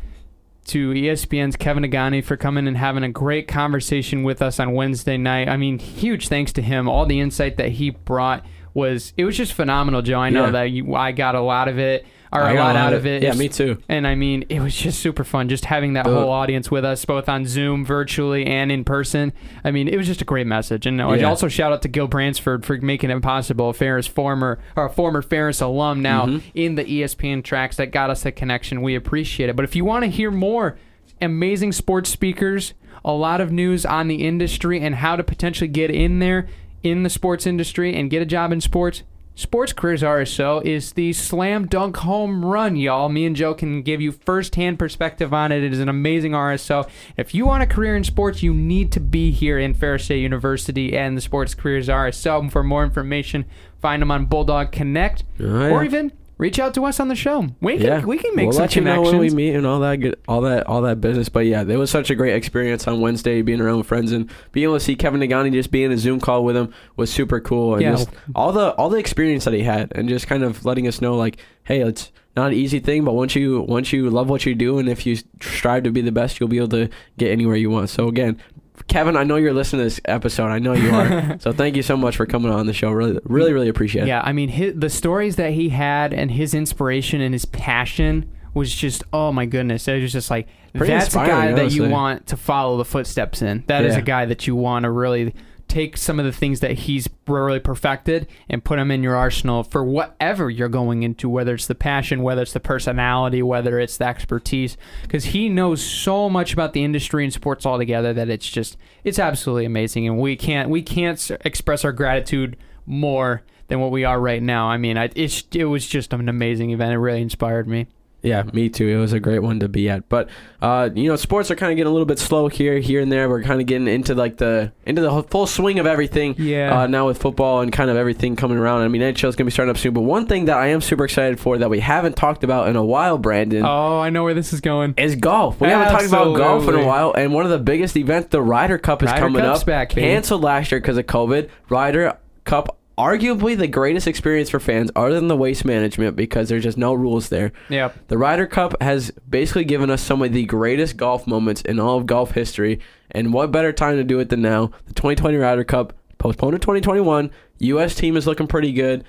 [SPEAKER 3] to ESPN's Kevin Negandhi for coming and having a great conversation with us on Wednesday night. I mean, huge thanks to him. All the insight that he brought was it was just phenomenal, Joe. I know
[SPEAKER 2] Yeah.
[SPEAKER 3] that you, I got a lot of it, or
[SPEAKER 2] I
[SPEAKER 3] a lot out of it.
[SPEAKER 2] Yeah,
[SPEAKER 3] It's-
[SPEAKER 2] me too.
[SPEAKER 3] and I mean, it was just super fun just having that whole audience with us, both on Zoom, virtually, and in person. I mean, it was just a great message. And I
[SPEAKER 2] Yeah.
[SPEAKER 3] also shout out to Gil Bransford for making it possible. Ferris former or a former Ferris alum now
[SPEAKER 2] Mhm.
[SPEAKER 3] in the ESPN tracks that got us the connection. We appreciate it. But if you want to hear more amazing sports speakers, a lot of news on the industry and how to potentially get in there in the sports industry and get a job in sports. Sports Careers RSO is the slam dunk home run, y'all. Me and Joe can give you firsthand perspective on it. It is an amazing RSO. If you want a career in sports, you need to be here in Ferris State University and the Sports Careers RSO. For more information, find them on Bulldog Connect
[SPEAKER 2] Oh,
[SPEAKER 3] or even reach out to us on the show. We can,
[SPEAKER 2] yeah,
[SPEAKER 3] we can make
[SPEAKER 2] we'll
[SPEAKER 3] some
[SPEAKER 2] let you know
[SPEAKER 3] connections.
[SPEAKER 2] when we meet and all that good, all that, all that business. But yeah, it was such a great experience on Wednesday, being around with friends and being able to see Kevin Negandhi just being in a Zoom call with him was super cool. And
[SPEAKER 3] Yeah.
[SPEAKER 2] just all the all the experience that he had, and just kind of letting us know like, hey, it's not an easy thing, but once you once you love what you do, and if you strive to be the best, you'll be able to get anywhere you want. So again. Kevin, I know you're listening to this episode. I know you are. so thank you so much for coming on the show. Really, really, really appreciate it.
[SPEAKER 3] Yeah, I mean, his, the stories that he had and his inspiration and his passion was just, oh my goodness. It was just like,
[SPEAKER 2] Pretty
[SPEAKER 3] that's a guy that you want to follow the footsteps in. That is
[SPEAKER 2] Yeah.
[SPEAKER 3] a guy that you want to really take some of the things that he's really perfected and put them in your arsenal for whatever you're going into, whether it's the passion, whether it's the personality, whether it's the expertise, because he knows so much about the industry and sports altogether that it's just, it's absolutely amazing. And we can't, we can't express our gratitude more than what we are right now. I mean, I, it was just an amazing event. It really inspired me.
[SPEAKER 2] Yeah, me too. It was a great one to be at. But uh, you know, sports are kind of getting a little bit slow here, here and there. We're kind of getting into like the into the full swing of everything.
[SPEAKER 3] Yeah.
[SPEAKER 2] Uh, now with football and kind of everything coming around. I mean, NHL is gonna be starting up soon. But one thing that I am super excited for that we haven't talked about in a while, Brandon,
[SPEAKER 3] Oh, I know where this is going.
[SPEAKER 2] is golf. We haven't talked about golf in a while, and one of the biggest events, the Ryder Cup, is
[SPEAKER 3] Ryder
[SPEAKER 2] coming
[SPEAKER 3] Cup's
[SPEAKER 2] up.
[SPEAKER 3] back, baby.
[SPEAKER 2] Canceled last year because of COVID. Ryder Cup arguably the greatest experience for fans, other than the waste management, because there's just no rules there.
[SPEAKER 3] Yep.
[SPEAKER 2] The Ryder Cup has basically given us some of the greatest golf moments in all of golf history, and what better time to do it than now? The 2020 Ryder Cup postponed to 2021. U.S. team is looking pretty good.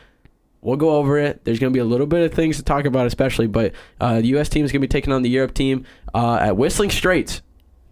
[SPEAKER 2] We'll go over it. There's going to be a little bit of things to talk about, especially, but uh, the U.S. team is going to be taking on the Europe team uh, at Whistling Straits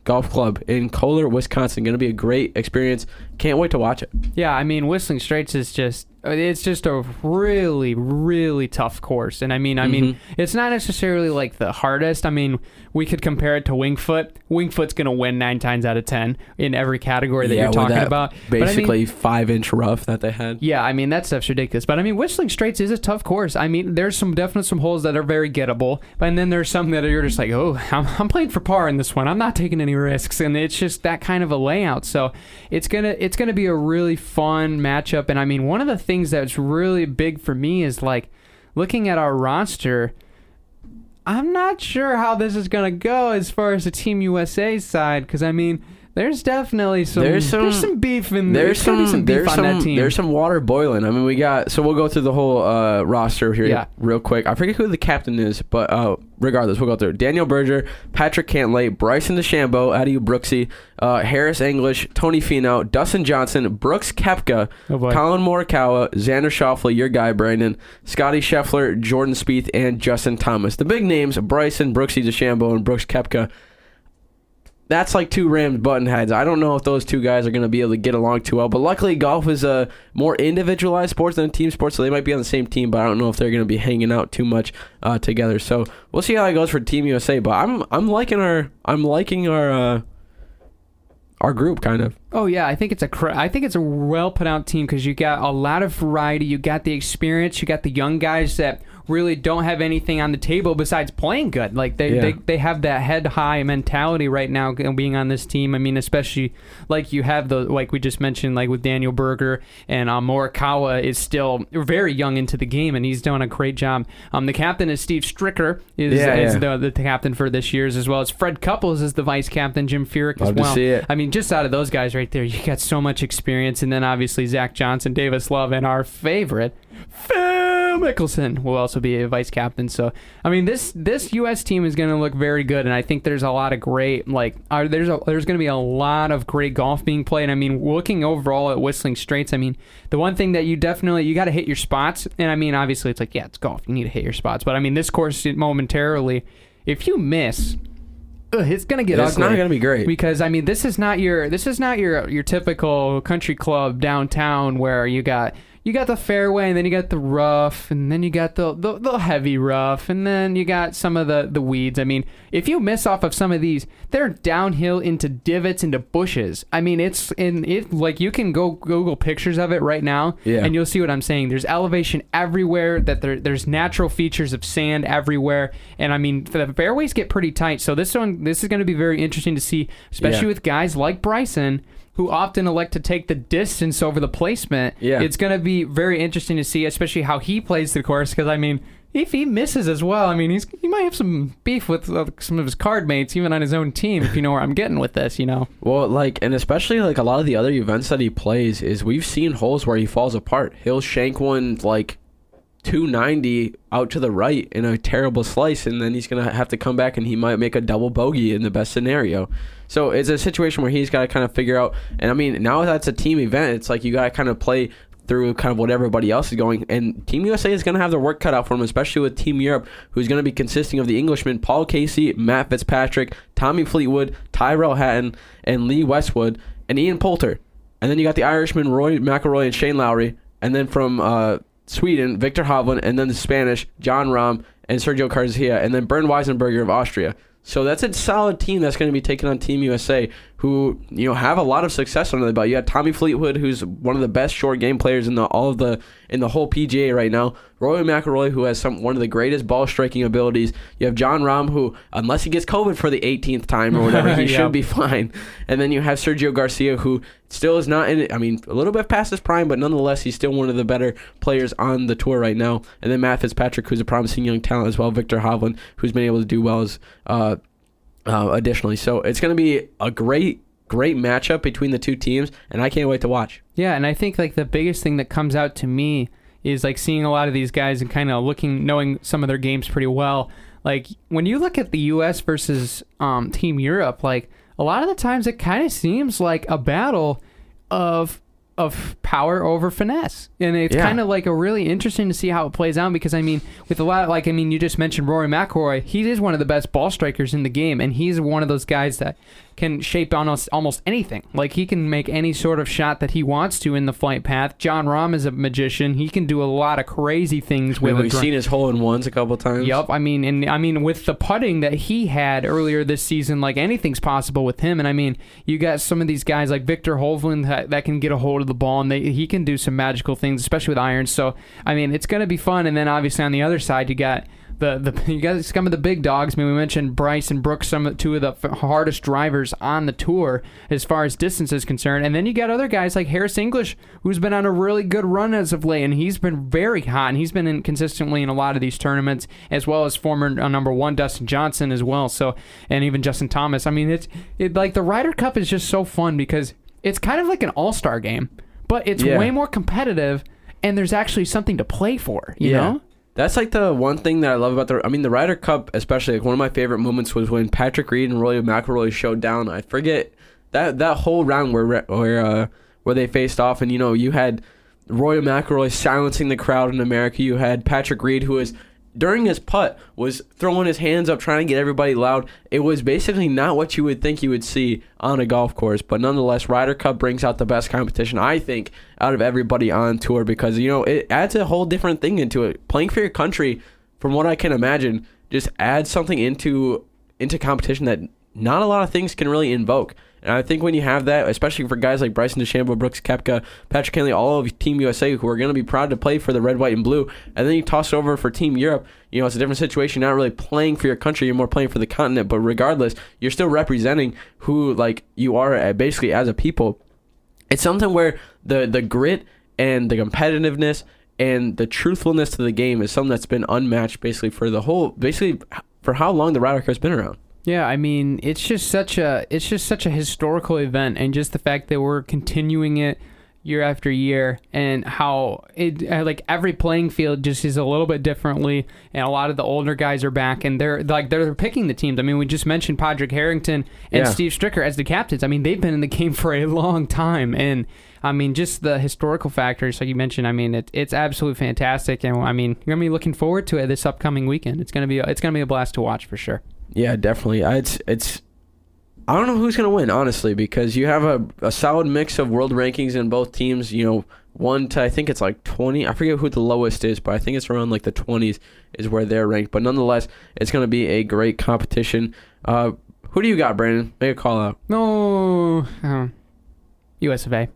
[SPEAKER 2] Golf Club in Kohler, Wisconsin. Going to be a great experience. Can't wait to watch it.
[SPEAKER 3] Yeah, I mean, Whistling Straits is just it's just a really really tough course and i mean i mean
[SPEAKER 2] Mm-hmm.
[SPEAKER 3] it's not necessarily like the hardest i mean we could compare it to Winged Foot wingfoot's going to win 9 times out of 10 in every category that
[SPEAKER 2] Yeah,
[SPEAKER 3] you're talking
[SPEAKER 2] that
[SPEAKER 3] about But I mean,
[SPEAKER 2] Basically, five inch rough that they had.
[SPEAKER 3] yeah, I mean that stuff's ridiculous. But I mean, Whistling Straits is a tough course. I mean, there's some definite some holes that are very gettable, and then there's some that you're just like, oh, I'm, I'm playing for par in this one. I'm not taking any risks, and it's just that kind of a layout. So it's gonna it's gonna be a really fun matchup. And I mean, one of the things that's really big for me is like looking at our roster. I'm not sure how this is gonna go as far as the Team USA side, because I mean. There's definitely some
[SPEAKER 2] There's
[SPEAKER 3] there's
[SPEAKER 2] some-
[SPEAKER 3] some, beef in
[SPEAKER 2] there.
[SPEAKER 3] There's
[SPEAKER 2] some,
[SPEAKER 3] some beef
[SPEAKER 2] there's
[SPEAKER 3] on
[SPEAKER 2] some
[SPEAKER 3] that team.
[SPEAKER 2] there's some water boiling. I mean, we got so we'll go through the whole uh, roster here
[SPEAKER 3] Yeah.
[SPEAKER 2] real quick. I forget who the captain is, but uh, regardless, we'll go through Daniel Berger, Patrick Cantlay, Bryson DeChambeau, Adiu Brooksy, uh, Harris English, Tony Finau, Dustin Johnson, Brooks Koepka,
[SPEAKER 3] Oh.
[SPEAKER 2] Collin Morikawa, Xander Schauffele, your guy Brandon, Scottie Scheffler, Jordan Spieth, and Justin Thomas. The big names: Bryson, Brooksy DeChambeau, and Brooks Koepka that's like two Rams button heads. I don't know if those two guys are going to be able to get along too well. But luckily, golf is a more individualized sport than a team sport, so they might be on the same team. But I don't know if they're going to be hanging out too much uh, together. So we'll see how it goes for Team USA. But I'm I'm liking our I'm liking our uh, our group kind of.
[SPEAKER 3] Oh yeah, I think it's a cr- I think it's a well put out team because you got a lot of variety. You got the experience. You got the young guys that really don't have anything on the table besides playing good. Like they
[SPEAKER 2] Yeah.
[SPEAKER 3] they, they have that head high mentality right now g- being on this team. I mean, especially like you have the like we just mentioned like with Daniel Berger and um, Morikawa is still very young into the game and he's doing a great job. Um, the captain is Steve Stricker is,
[SPEAKER 2] Yeah,
[SPEAKER 3] is
[SPEAKER 2] yeah.
[SPEAKER 3] The, the captain for this year's as well as Fred Couples is the vice captain. Jim Furyk as
[SPEAKER 2] Love to
[SPEAKER 3] well.
[SPEAKER 2] see it.
[SPEAKER 3] I mean, just out of those guys right there, you got so much experience, and then obviously Zach Johnson, Davis Love, and our favorite Phil Mickelson will also be a vice captain. So, I mean, this this U.S. team is going to look very good, and I think there's a lot of great like there's a, there's going to be a lot of great golf being played. I mean, looking overall at Whistling Straits, I mean, the one thing that you definitely you got to hit your spots, and I mean, obviously it's like yeah, it's golf, you need to hit your spots, but I mean, this course momentarily, if you miss. Ugh, It's gonna get
[SPEAKER 2] It's
[SPEAKER 3] ugly
[SPEAKER 2] not going to be great.
[SPEAKER 3] because I mean this is not your this is not your your typical country club downtown where you got you got the fairway and then you got the rough and then you got the the, the heavy rough and then you got some of the the weeds. I mean, if you miss off of some of these, they're downhill into divots into bushes. I mean, it's in it like you can go Google pictures of it right now
[SPEAKER 2] Yeah.
[SPEAKER 3] and you'll see what I'm saying. There's elevation everywhere. That there, there's natural features of sand everywhere, and I mean the fairways get pretty tight. So this one, this is going to be very interesting to see, especially
[SPEAKER 2] Yeah.
[SPEAKER 3] with guys like Bryson. Who often elect to take the distance over the placement?
[SPEAKER 2] Yeah.
[SPEAKER 3] it's going to be very interesting to see, especially how he plays the course. Because I mean, if he misses as well, I mean, he's he might have some beef with uh, some of his card mates, even on his own team. If you know where I'm getting with this, you know.
[SPEAKER 2] Well, like, and especially like a lot of the other events that he plays is we've seen holes where he falls apart. He'll shank one like 290 out to the right in a terrible slice, and then he's gonna have to come back and he might make a double bogey in the best scenario. So it's a situation where he's got to kind of figure out. And I mean, now that's a team event. It's like you got to kind of play through kind of what everybody else is going. And Team USA is going to have their work cut out for them, especially with Team Europe, who's going to be consisting of the Englishmen Paul Casey, Matt Fitzpatrick, Tommy Fleetwood, Tyrrell Hatton, and Lee Westwood, and Ian Poulter. And then you got the Irishman Rory McIlroy and Shane Lowry. And then from uh, Sweden, Viktor Hovland. And then the Spanish, Jon Rahm and Sergio Garcia. And then Bern Weisenberger of Austria. So that's a solid team that's going to be taking on Team USA, who you know have a lot of success under the belt. You have Tommy Fleetwood, who's one of the best short game players in the all of the in the whole PGA right now. Rory McIlroy, who has some one of the greatest ball striking abilities. You have Jon Rahm, who unless he gets COVID for the 18th time or whatever, he should be fine. And then you have Sergio Garcia, who still is not in. I mean, a little bit past his prime, but nonetheless, he's still one of the better players on the tour right now. And then Matt Fitzpatrick, who's a promising young talent as well. Viktor Hovland, who's been able to do well as. Uh, uh, additionally. So it's going to be a great great matchup between the two teams, and I can't wait to watch.
[SPEAKER 3] Yeah, and I think like the biggest thing that comes out to me is like seeing a lot of these guys and kind of looking, knowing some of their games pretty well. Like when you look at the U.S. versus um, Team Europe, like a lot of the times it kind of seems like a battle of of power over finesse, and it's
[SPEAKER 2] Yeah.
[SPEAKER 3] kind of like a really interesting to see how it plays out because I mean, with a lot like I mean, you just mentioned Rory McIlroy. He is one of the best ball strikers in the game, and he's one of those guys that can shape almost almost anything. Like he can make any sort of shot that he wants to in the flight path. Jon Rahm is a magician. He can do a lot of crazy things with
[SPEAKER 2] We've
[SPEAKER 3] a dr-
[SPEAKER 2] seen his hole in ones a couple times.
[SPEAKER 3] Yep. I mean, and I mean, with the putting that he had earlier this season, like anything's possible with him. And I mean, you got some of these guys like Viktor Hovland that, that can get a hold of the ball and they, he can do some magical things, especially with irons. So, I mean, it's going to be fun. And then obviously on the other side, you got. The, the you got some of the big dogs. I mean, we mentioned Bryce and Brooks, some of two of the f- hardest drivers on the tour as far as distance is concerned. And then you got other guys like Harris English, who's been on a really good run as of late, and he's been very hot, and he's been in consistently in a lot of these tournaments, as well as former uh, number one Dustin Johnson as well. So, and even Justin Thomas. I mean, it's it like the Ryder Cup is just so fun because it's kind of like an All Star game, but it's
[SPEAKER 2] Yeah.
[SPEAKER 3] way more competitive, and there's actually something to play for. You know?
[SPEAKER 2] That's like the one thing that I love about the. I mean, the Ryder Cup, especially. Like one of my favorite moments was when Patrick Reed and Rory McIlroy showed down. I forget that that whole round where where uh, where they faced off, and you know you had Rory McIlroy silencing the crowd in America. You had Patrick Reed, who was during his putt was throwing his hands up, trying to get everybody loud. It was basically not what you would think you would see on a golf course, but nonetheless, Ryder Cup brings out the best competition I think out of everybody on tour because you know it adds a whole different thing into it. Playing for your country, from what I can imagine, just adds something into into competition that not a lot of things can really invoke. And I think when you have that, especially for guys like Bryson DeChambeau, Brooks Koepka, Patrick Henley, all of Team USA who are going to be proud to play for the red, white, and blue, and then you toss it over for Team Europe, you know, it's a different situation. You're not really playing for your country, you're more playing for the continent. But regardless, you're still representing who, like, you are basically as a people. It's something where the, the grit and the competitiveness and the truthfulness to the game is something that's been unmatched basically for the whole, basically for how long the Ryder Cup's been around.
[SPEAKER 3] Yeah, I mean, it's just such a it's just such a historical event, and just the fact that we're continuing it year after year, and how it uh, like every playing field just is a little bit differently, and a lot of the older guys are back, and they're like they're picking the teams. I mean, we just mentioned Padraig Harrington and
[SPEAKER 2] Yeah.
[SPEAKER 3] Steve Stricker as the captains. I mean, they've been in the game for a long time, and I mean, just the historical factors, like you mentioned. I mean, it, it's absolutely fantastic, and I mean, you're gonna be looking forward to it this upcoming weekend. It's gonna be it's gonna be a blast to watch for sure.
[SPEAKER 2] Yeah, definitely. I- It's it's. I don't know who's gonna win honestly because you have a, a solid mix of world rankings in both teams. You know, one to I think it's like twenty. I forget who the lowest is, but I think it's around like the twenties is where they're ranked. But nonetheless, it's gonna be a great competition. Uh, who do you got, Brandon? Make a call out.
[SPEAKER 3] No, oh. US of A.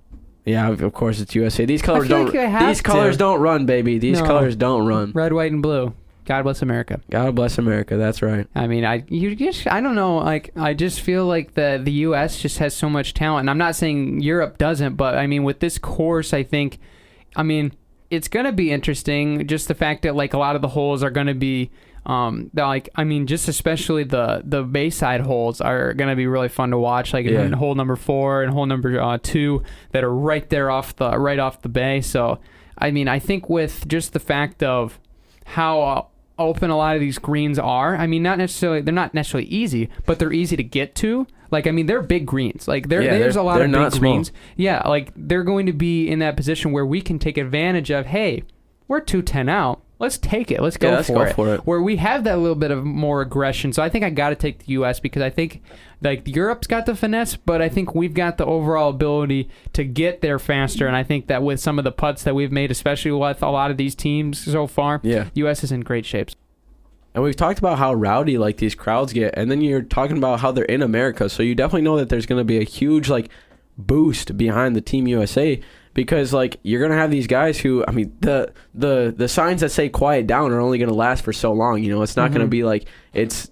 [SPEAKER 2] Yeah, of course it's USA. These colors don't.
[SPEAKER 3] like
[SPEAKER 2] these colors don't run, baby. These
[SPEAKER 3] No.
[SPEAKER 2] colors don't run.
[SPEAKER 3] Red, white, and blue. God bless America.
[SPEAKER 2] God bless America. That's right.
[SPEAKER 3] I mean, I you just I don't know. Like I just feel like the the U.S. just has so much talent, and I'm not saying Europe doesn't, but I mean with this course, I think, I mean it's gonna be interesting. Just the fact that like a lot of the holes are gonna be. Um, like I mean, just especially the the Bayside holes are gonna be really fun to watch. Like
[SPEAKER 2] Yeah.
[SPEAKER 3] in hole number four and hole number uh, two that are right there off the right off the bay. So I mean, I think with just the fact of how uh, open a lot of these greens are. I mean, not necessarily they're not necessarily easy, but they're easy to get to. Like I mean, they're big greens. Like there,
[SPEAKER 2] Yeah,
[SPEAKER 3] there's a lot of big
[SPEAKER 2] small.
[SPEAKER 3] greens. Yeah, like they're going to be in that position where we can take advantage of. Hey, we're two ten out. Let's take it. Let's go,
[SPEAKER 2] Yeah, let's
[SPEAKER 3] for,
[SPEAKER 2] go
[SPEAKER 3] it.
[SPEAKER 2] for it.
[SPEAKER 3] Where we have that little bit of more aggression. So I think I got to take the U.S. because I think like Europe's got the finesse, but I think we've got the overall ability to get there faster. And I think that with some of the putts that we've made, especially with a lot of these teams so far,
[SPEAKER 2] Yeah.
[SPEAKER 3] U.S. is in great shape.
[SPEAKER 2] And we've talked about how rowdy like these crowds get, and then you're talking about how they're in America, so you definitely know that there's going to be a huge like boost behind the Team USA because like you're going to have these guys who, I mean, the the the signs that say quiet down are only going to last for so long. You know, it's not going to
[SPEAKER 3] Mhm.
[SPEAKER 2] be like it's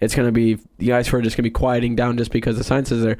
[SPEAKER 2] it's going to be the guys who are just going to be quieting down just because the sign says there.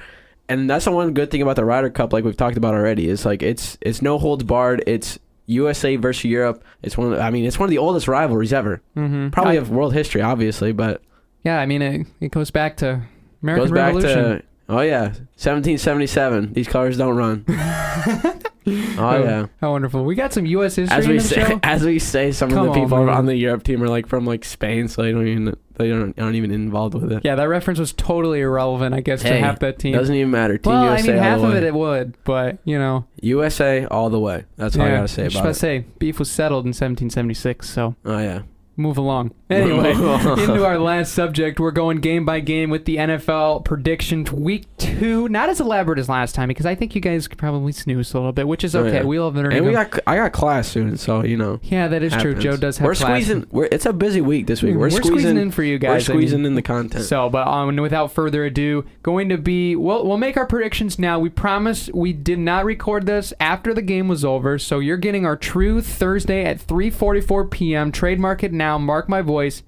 [SPEAKER 2] And that's the one good thing about the Ryder Cup, like we've talked about already, is like it's it's no holds barred. It's USA versus Europe. It's one. Of, I mean, it's one of the oldest rivalries ever.
[SPEAKER 3] Mm-hmm.
[SPEAKER 2] Probably of world history, obviously, but
[SPEAKER 3] Yeah, I mean, it, it goes back to American
[SPEAKER 2] goes back to Oh yeah, 1777. These cars don't run. Oh, oh yeah.
[SPEAKER 3] How wonderful. We got some U.S. history
[SPEAKER 2] As
[SPEAKER 3] in
[SPEAKER 2] we
[SPEAKER 3] the
[SPEAKER 2] say,
[SPEAKER 3] show.
[SPEAKER 2] as we say, some
[SPEAKER 3] Come
[SPEAKER 2] of the people
[SPEAKER 3] man.
[SPEAKER 2] on the Europe team are like from like Spain, so they don't even they don't aren't even involved with it.
[SPEAKER 3] Yeah, that reference was totally irrelevant, I guess, to half that team.
[SPEAKER 2] Doesn't even matter. Team
[SPEAKER 3] well,
[SPEAKER 2] USA
[SPEAKER 3] I mean, half of it it would, but you know,
[SPEAKER 2] USA all the way. That's all I
[SPEAKER 3] yeah,
[SPEAKER 2] gotta say
[SPEAKER 3] just
[SPEAKER 2] about it.
[SPEAKER 3] to say beef was settled in 1776. So
[SPEAKER 2] Oh yeah.
[SPEAKER 3] Move along. Anyway, into our last subject, we're going game by game with the NFL prediction week two. Not as elaborate as last time because I think you guys could probably snooze a little bit, which is
[SPEAKER 2] Oh,
[SPEAKER 3] okay.
[SPEAKER 2] yeah.
[SPEAKER 3] We'll have learned.
[SPEAKER 2] And we got I got class soon, so you know.
[SPEAKER 3] yeah, that is true. Joe does have.
[SPEAKER 2] We're
[SPEAKER 3] class.
[SPEAKER 2] squeezing. We're, it's a busy week this week. We're,
[SPEAKER 3] squeezing, in for you guys.
[SPEAKER 2] We're
[SPEAKER 3] I mean.
[SPEAKER 2] squeezing in the content.
[SPEAKER 3] So, but um, without further ado, going to be we'll we'll make our predictions now. We promise we did not record this after the game was over, so you're getting our true Thursday at 3:44 p.m. Trademark it now. Mark my voice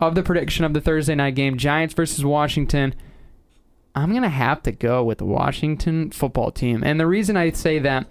[SPEAKER 3] of the prediction of the Thursday night game, Giants versus Washington. I'm gonna have to go with the Washington football team, and the reason I say that.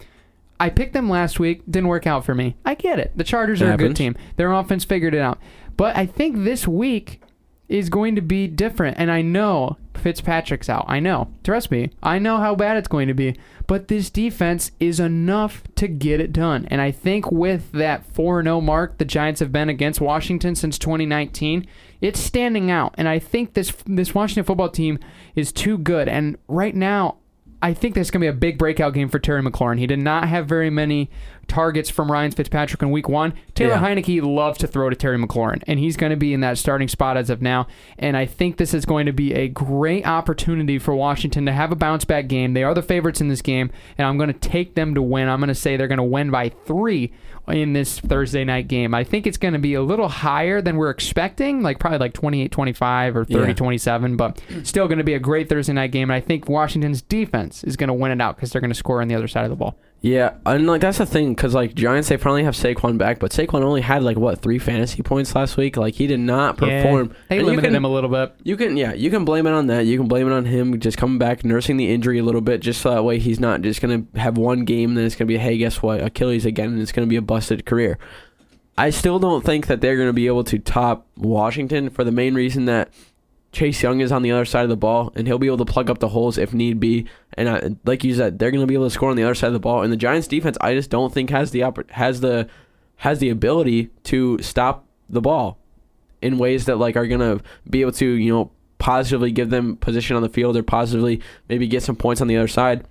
[SPEAKER 3] I picked them last week, didn't work out for me. I get it. The Chargers are a good team. Their offense figured it out. But I think this week is going to be different. And I know Fitzpatrick's out. I know. Trust me. I know how bad it's going to be. But this defense is enough to get it done. And I think with that 4 0 mark the Giants have been against Washington since 2019, it's standing out. And I think this this Washington football team is too good. And right now, I think there's going to be a big breakout game for Terry McLaurin. He did not have very many targets from Ryan Fitzpatrick in week one. Taylor
[SPEAKER 2] Yeah.
[SPEAKER 3] Heineke loves to throw to Terry McLaurin, and he's going to be in that starting spot as of now. And I think this is going to be a great opportunity for Washington to have a bounce back game. They are the favorites in this game, and I'm going to take them to win. I'm going to say they're going to win by three in this Thursday night game. I think it's going to be a little higher than we're expecting, like probably like 28 25 or 30
[SPEAKER 2] Yeah.
[SPEAKER 3] 27, but still going to be a great Thursday night game. And I think Washington's defense is going to win it out because they're going to score on the other side of the ball.
[SPEAKER 2] Yeah, and like that's the thing, because like Giants, they finally have Saquon back, but Saquon only had like what three fantasy points last week. Like he did not perform.
[SPEAKER 3] Yeah, they
[SPEAKER 2] And
[SPEAKER 3] limited
[SPEAKER 2] can-
[SPEAKER 3] him a little bit.
[SPEAKER 2] You can, yeah, you can blame it on that. You can blame it on him just coming back, nursing the injury a little bit, just so that way he's not just gonna have one game, then it's gonna be, hey, guess what, Achilles again, and it's gonna be a busted career. I still don't think that they're gonna be able to top Washington for the main reason that Chase Young is on the other side of the ball, and he'll be able to plug up the holes if need be. And I, like you said, they're going to be able to score on the other side of the ball. And the Giants' defense, I just don't think has the has the has the ability to stop the ball in ways that like are going to be able to you know positively give them position on the field or positively maybe get some points on the other side.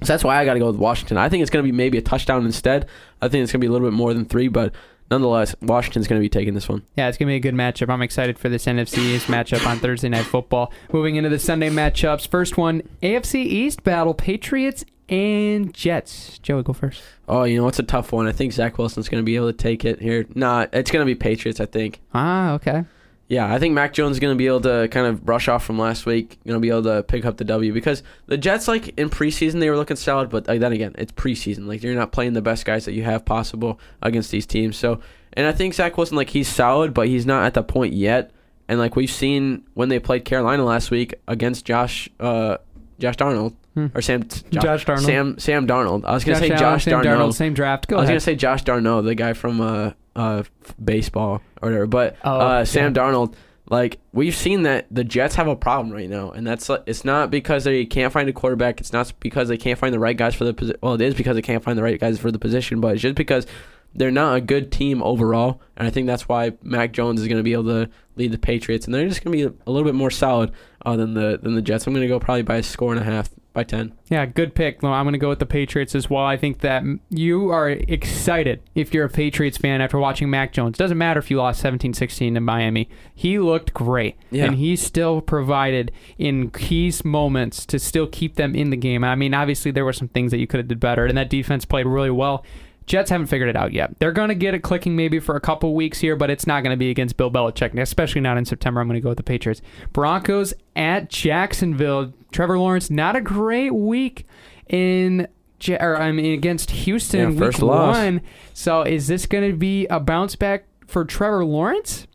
[SPEAKER 2] So that's why I got to go with Washington. I think it's going to be maybe a touchdown instead. I think it's going to be a little bit more than three, but nonetheless, Washington's going to be taking this one.
[SPEAKER 3] Yeah, it's going to be a good matchup. I'm excited for this NFC East matchup on Thursday Night Football. Moving into the Sunday matchups. First one AFC East battle Patriots and Jets. Joey, go first.
[SPEAKER 2] Oh, you know, it's a tough one. I think Zach Wilson's going to be able to take it here. Nah, it's going to be Patriots, I think.
[SPEAKER 3] Ah, okay.
[SPEAKER 2] Yeah, I think Mac Jones is going to be able to kind of brush off from last week. Going to be able to pick up the W because the Jets, like in preseason, they were looking solid, but like, then again, it's preseason. Like you're not playing the best guys that you have possible against these teams. So, and I think Zach Wilson, like he's solid, but he's not at the point yet. And like we've seen when they played Carolina last week against Josh, uh, Josh Darnold
[SPEAKER 3] Hmm.
[SPEAKER 2] or Sam,
[SPEAKER 3] Josh Darnold.
[SPEAKER 2] Sam, Sam Darnold. I was going to say
[SPEAKER 3] Allen,
[SPEAKER 2] Josh
[SPEAKER 3] Sam
[SPEAKER 2] Darnold.
[SPEAKER 3] Same draft. Go
[SPEAKER 2] I was
[SPEAKER 3] ahead.
[SPEAKER 2] gonna say Josh Darno, the guy from uh uh baseball or whatever, but
[SPEAKER 3] Oh,
[SPEAKER 2] uh Sam
[SPEAKER 3] yeah.
[SPEAKER 2] Darnold. Like we've seen that the Jets have a problem right now, and that's it's not because they can't find a quarterback. It's not because they can't find the right guys for the position. Well, it is because they can't find the right guys for the position, but it's just because they're not a good team overall. And I think that's why Mac Jones is going to be able to lead the Patriots, and they're just going to be a, little bit more solid uh, than the than the Jets. I'm going to go probably by a score and a half by ten.
[SPEAKER 3] Yeah, good pick. I'm going to go with the Patriots as well. I think that you are excited if you're a Patriots fan after watching Mac Jones. Doesn't matter if you lost 17-16 in Miami. He looked great.
[SPEAKER 2] Yeah.
[SPEAKER 3] And he still provided in key moments to still keep them in the game. I mean, obviously there were some things that you could have did better, and that defense played really well. Jets haven't figured it out yet. They're going to get it clicking maybe for a couple weeks here, but it's not going to be against Bill Belichick, especially not in September. I'm going to go with the Patriots. Broncos at Jacksonville. Trevor Lawrence, not a great week in or I mean against Houston
[SPEAKER 2] Yeah,
[SPEAKER 3] week
[SPEAKER 2] first loss.
[SPEAKER 3] one. So is this going to be a bounce back for Trevor Lawrence?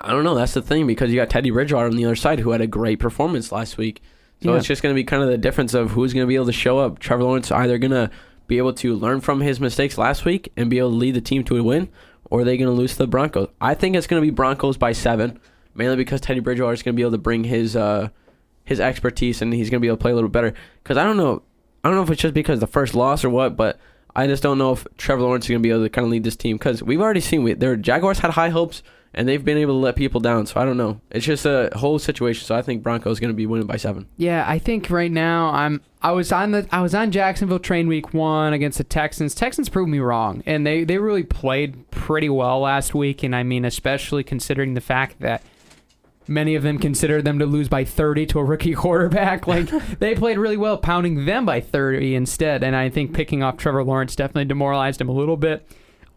[SPEAKER 2] I don't know. That's the thing because you got Teddy Bridgewater on the other side who had a great performance last week. So
[SPEAKER 3] Yeah.
[SPEAKER 2] it's just going to be kind of the difference of who's going to be able to show up. Trevor Lawrence either going to be able to learn from his mistakes last week and be able to lead the team to a win, or are they going to lose to the Broncos? I think it's going to be Broncos by seven, mainly because Teddy Bridgewater is going to be able to bring his uh, his expertise and he's going to be able to play a little better. Because I don't know, I don't know if it's just because the first loss or what, but I just don't know if Trevor Lawrence is going to be able to kind of lead this team. Because we've already seen we, their Jaguars had high hopes and they've been able to let people down. So I don't know. It's just a whole situation. So I think Broncos going to be winning by seven.
[SPEAKER 3] Yeah, I think right now I'm I was on the I was on Jacksonville train week one against the Texans. Texans proved me wrong, and they they really played pretty well last week. And I mean, especially considering the fact that many of them considered them to lose by 30 to a rookie quarterback. Like they played really well, pounding them by 30 instead. And I think picking off Trevor Lawrence definitely demoralized him a little bit.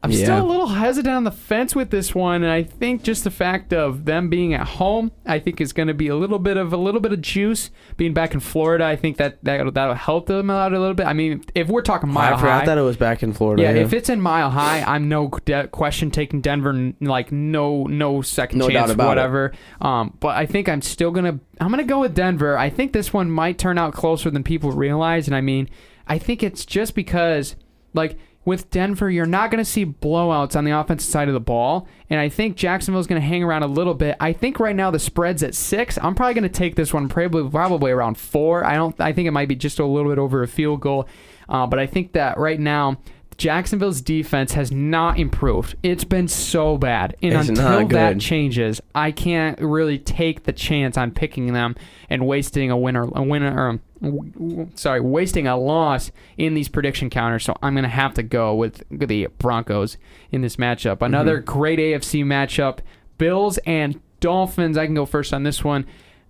[SPEAKER 3] I'm
[SPEAKER 2] Yeah.
[SPEAKER 3] still a little hesitant on the fence with this one, and I think just the fact of them being at home, I think is going to be a little bit of a little bit of juice. Being back in Florida, I think that that that'll help them out a little bit. I mean, if we're talking mile high.
[SPEAKER 2] I forgot
[SPEAKER 3] high,
[SPEAKER 2] that it was back in Florida.
[SPEAKER 3] yeah, if it's in mile high, I'm no de- question taking Denver, like no no second
[SPEAKER 2] No doubt
[SPEAKER 3] chance, whatever. Um, but I think I'm still gonna I'm gonna go with Denver. I think this one might turn out closer than people realize, and I mean, I think it's just because like. With Denver, you're not going to see blowouts on the offensive side of the ball, and I think Jacksonville's going to hang around a little bit. I think right now the spread's at six. I'm probably going to take this one probably probably around four. I don't. I think it might be just a little bit over a field goal, uh, but I think that right now Jacksonville's defense has not improved. It's been so bad. And
[SPEAKER 2] It's
[SPEAKER 3] until that changes, I can't really take the chance on picking them and wasting a winner a winner or, sorry, wasting a loss in these prediction counters. So I'm going to have to go with the Broncos in this matchup. Another
[SPEAKER 2] Mm-hmm.
[SPEAKER 3] great AFC matchup. Bills and Dolphins. I can go first on this one.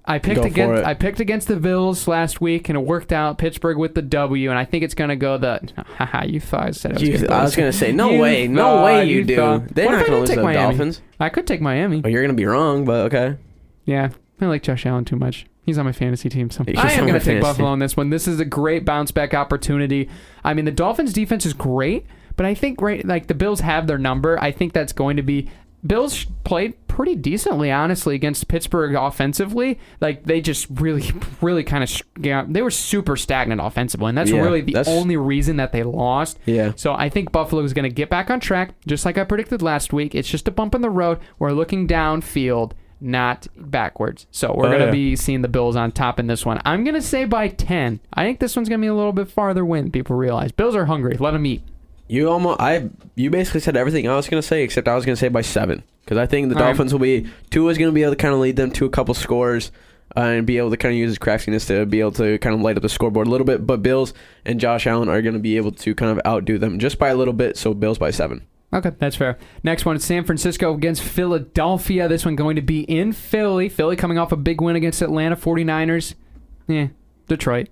[SPEAKER 3] I picked
[SPEAKER 2] Go
[SPEAKER 3] against. I picked against the Bills last week and it worked out. Pittsburgh with the W, and I think it's gonna go the. Haha, you thought I said it was
[SPEAKER 2] You- I was gonna say, no
[SPEAKER 3] You
[SPEAKER 2] way, no way you do.
[SPEAKER 3] thought-
[SPEAKER 2] They're
[SPEAKER 3] What
[SPEAKER 2] not gonna lose to the
[SPEAKER 3] Miami?
[SPEAKER 2] Dolphins.
[SPEAKER 3] I could take Miami.
[SPEAKER 2] Oh, you're gonna be wrong, but okay.
[SPEAKER 3] Yeah, I like Josh Allen too much. He's on my fantasy team, so
[SPEAKER 2] He's
[SPEAKER 3] I am going to take. Buffalo on this one. This is a great bounce back opportunity. I mean, the Dolphins' defense is great, but I think right like the Bills have their number. I think that's going to be Bills played pretty decently, honestly, against Pittsburgh offensively. Like they just really, really kind of yeah, they were super stagnant offensively, and that's
[SPEAKER 2] Yeah,
[SPEAKER 3] really the
[SPEAKER 2] that's-
[SPEAKER 3] only reason that they lost.
[SPEAKER 2] Yeah.
[SPEAKER 3] So I think Buffalo is going to get back on track, just like I predicted last week. It's just a bump in the road. We're looking downfield, not backwards. So we're
[SPEAKER 2] Oh,
[SPEAKER 3] going to
[SPEAKER 2] yeah.
[SPEAKER 3] be seeing the Bills on top in this one. I'm going to say by 10. I think this one's going to be a little bit farther win. than People realize Bills are hungry. Let them eat.
[SPEAKER 2] You almost I you basically said everything I was gonna say except I was gonna say by seven because I think the
[SPEAKER 3] All right.
[SPEAKER 2] Dolphins will be two is gonna be able to kind of lead them to a couple scores uh, and be able to kind of use his craftiness to be able to kind of light up the scoreboard a little bit. But Bills and Josh Allen are gonna be able to kind of outdo them just by a little bit. So Bills by seven.
[SPEAKER 3] Okay, that's fair. Next one, San Francisco against Philadelphia. This one going to be in Philly. Philly coming off a big win against Atlanta 49ers. Yeah, Detroit.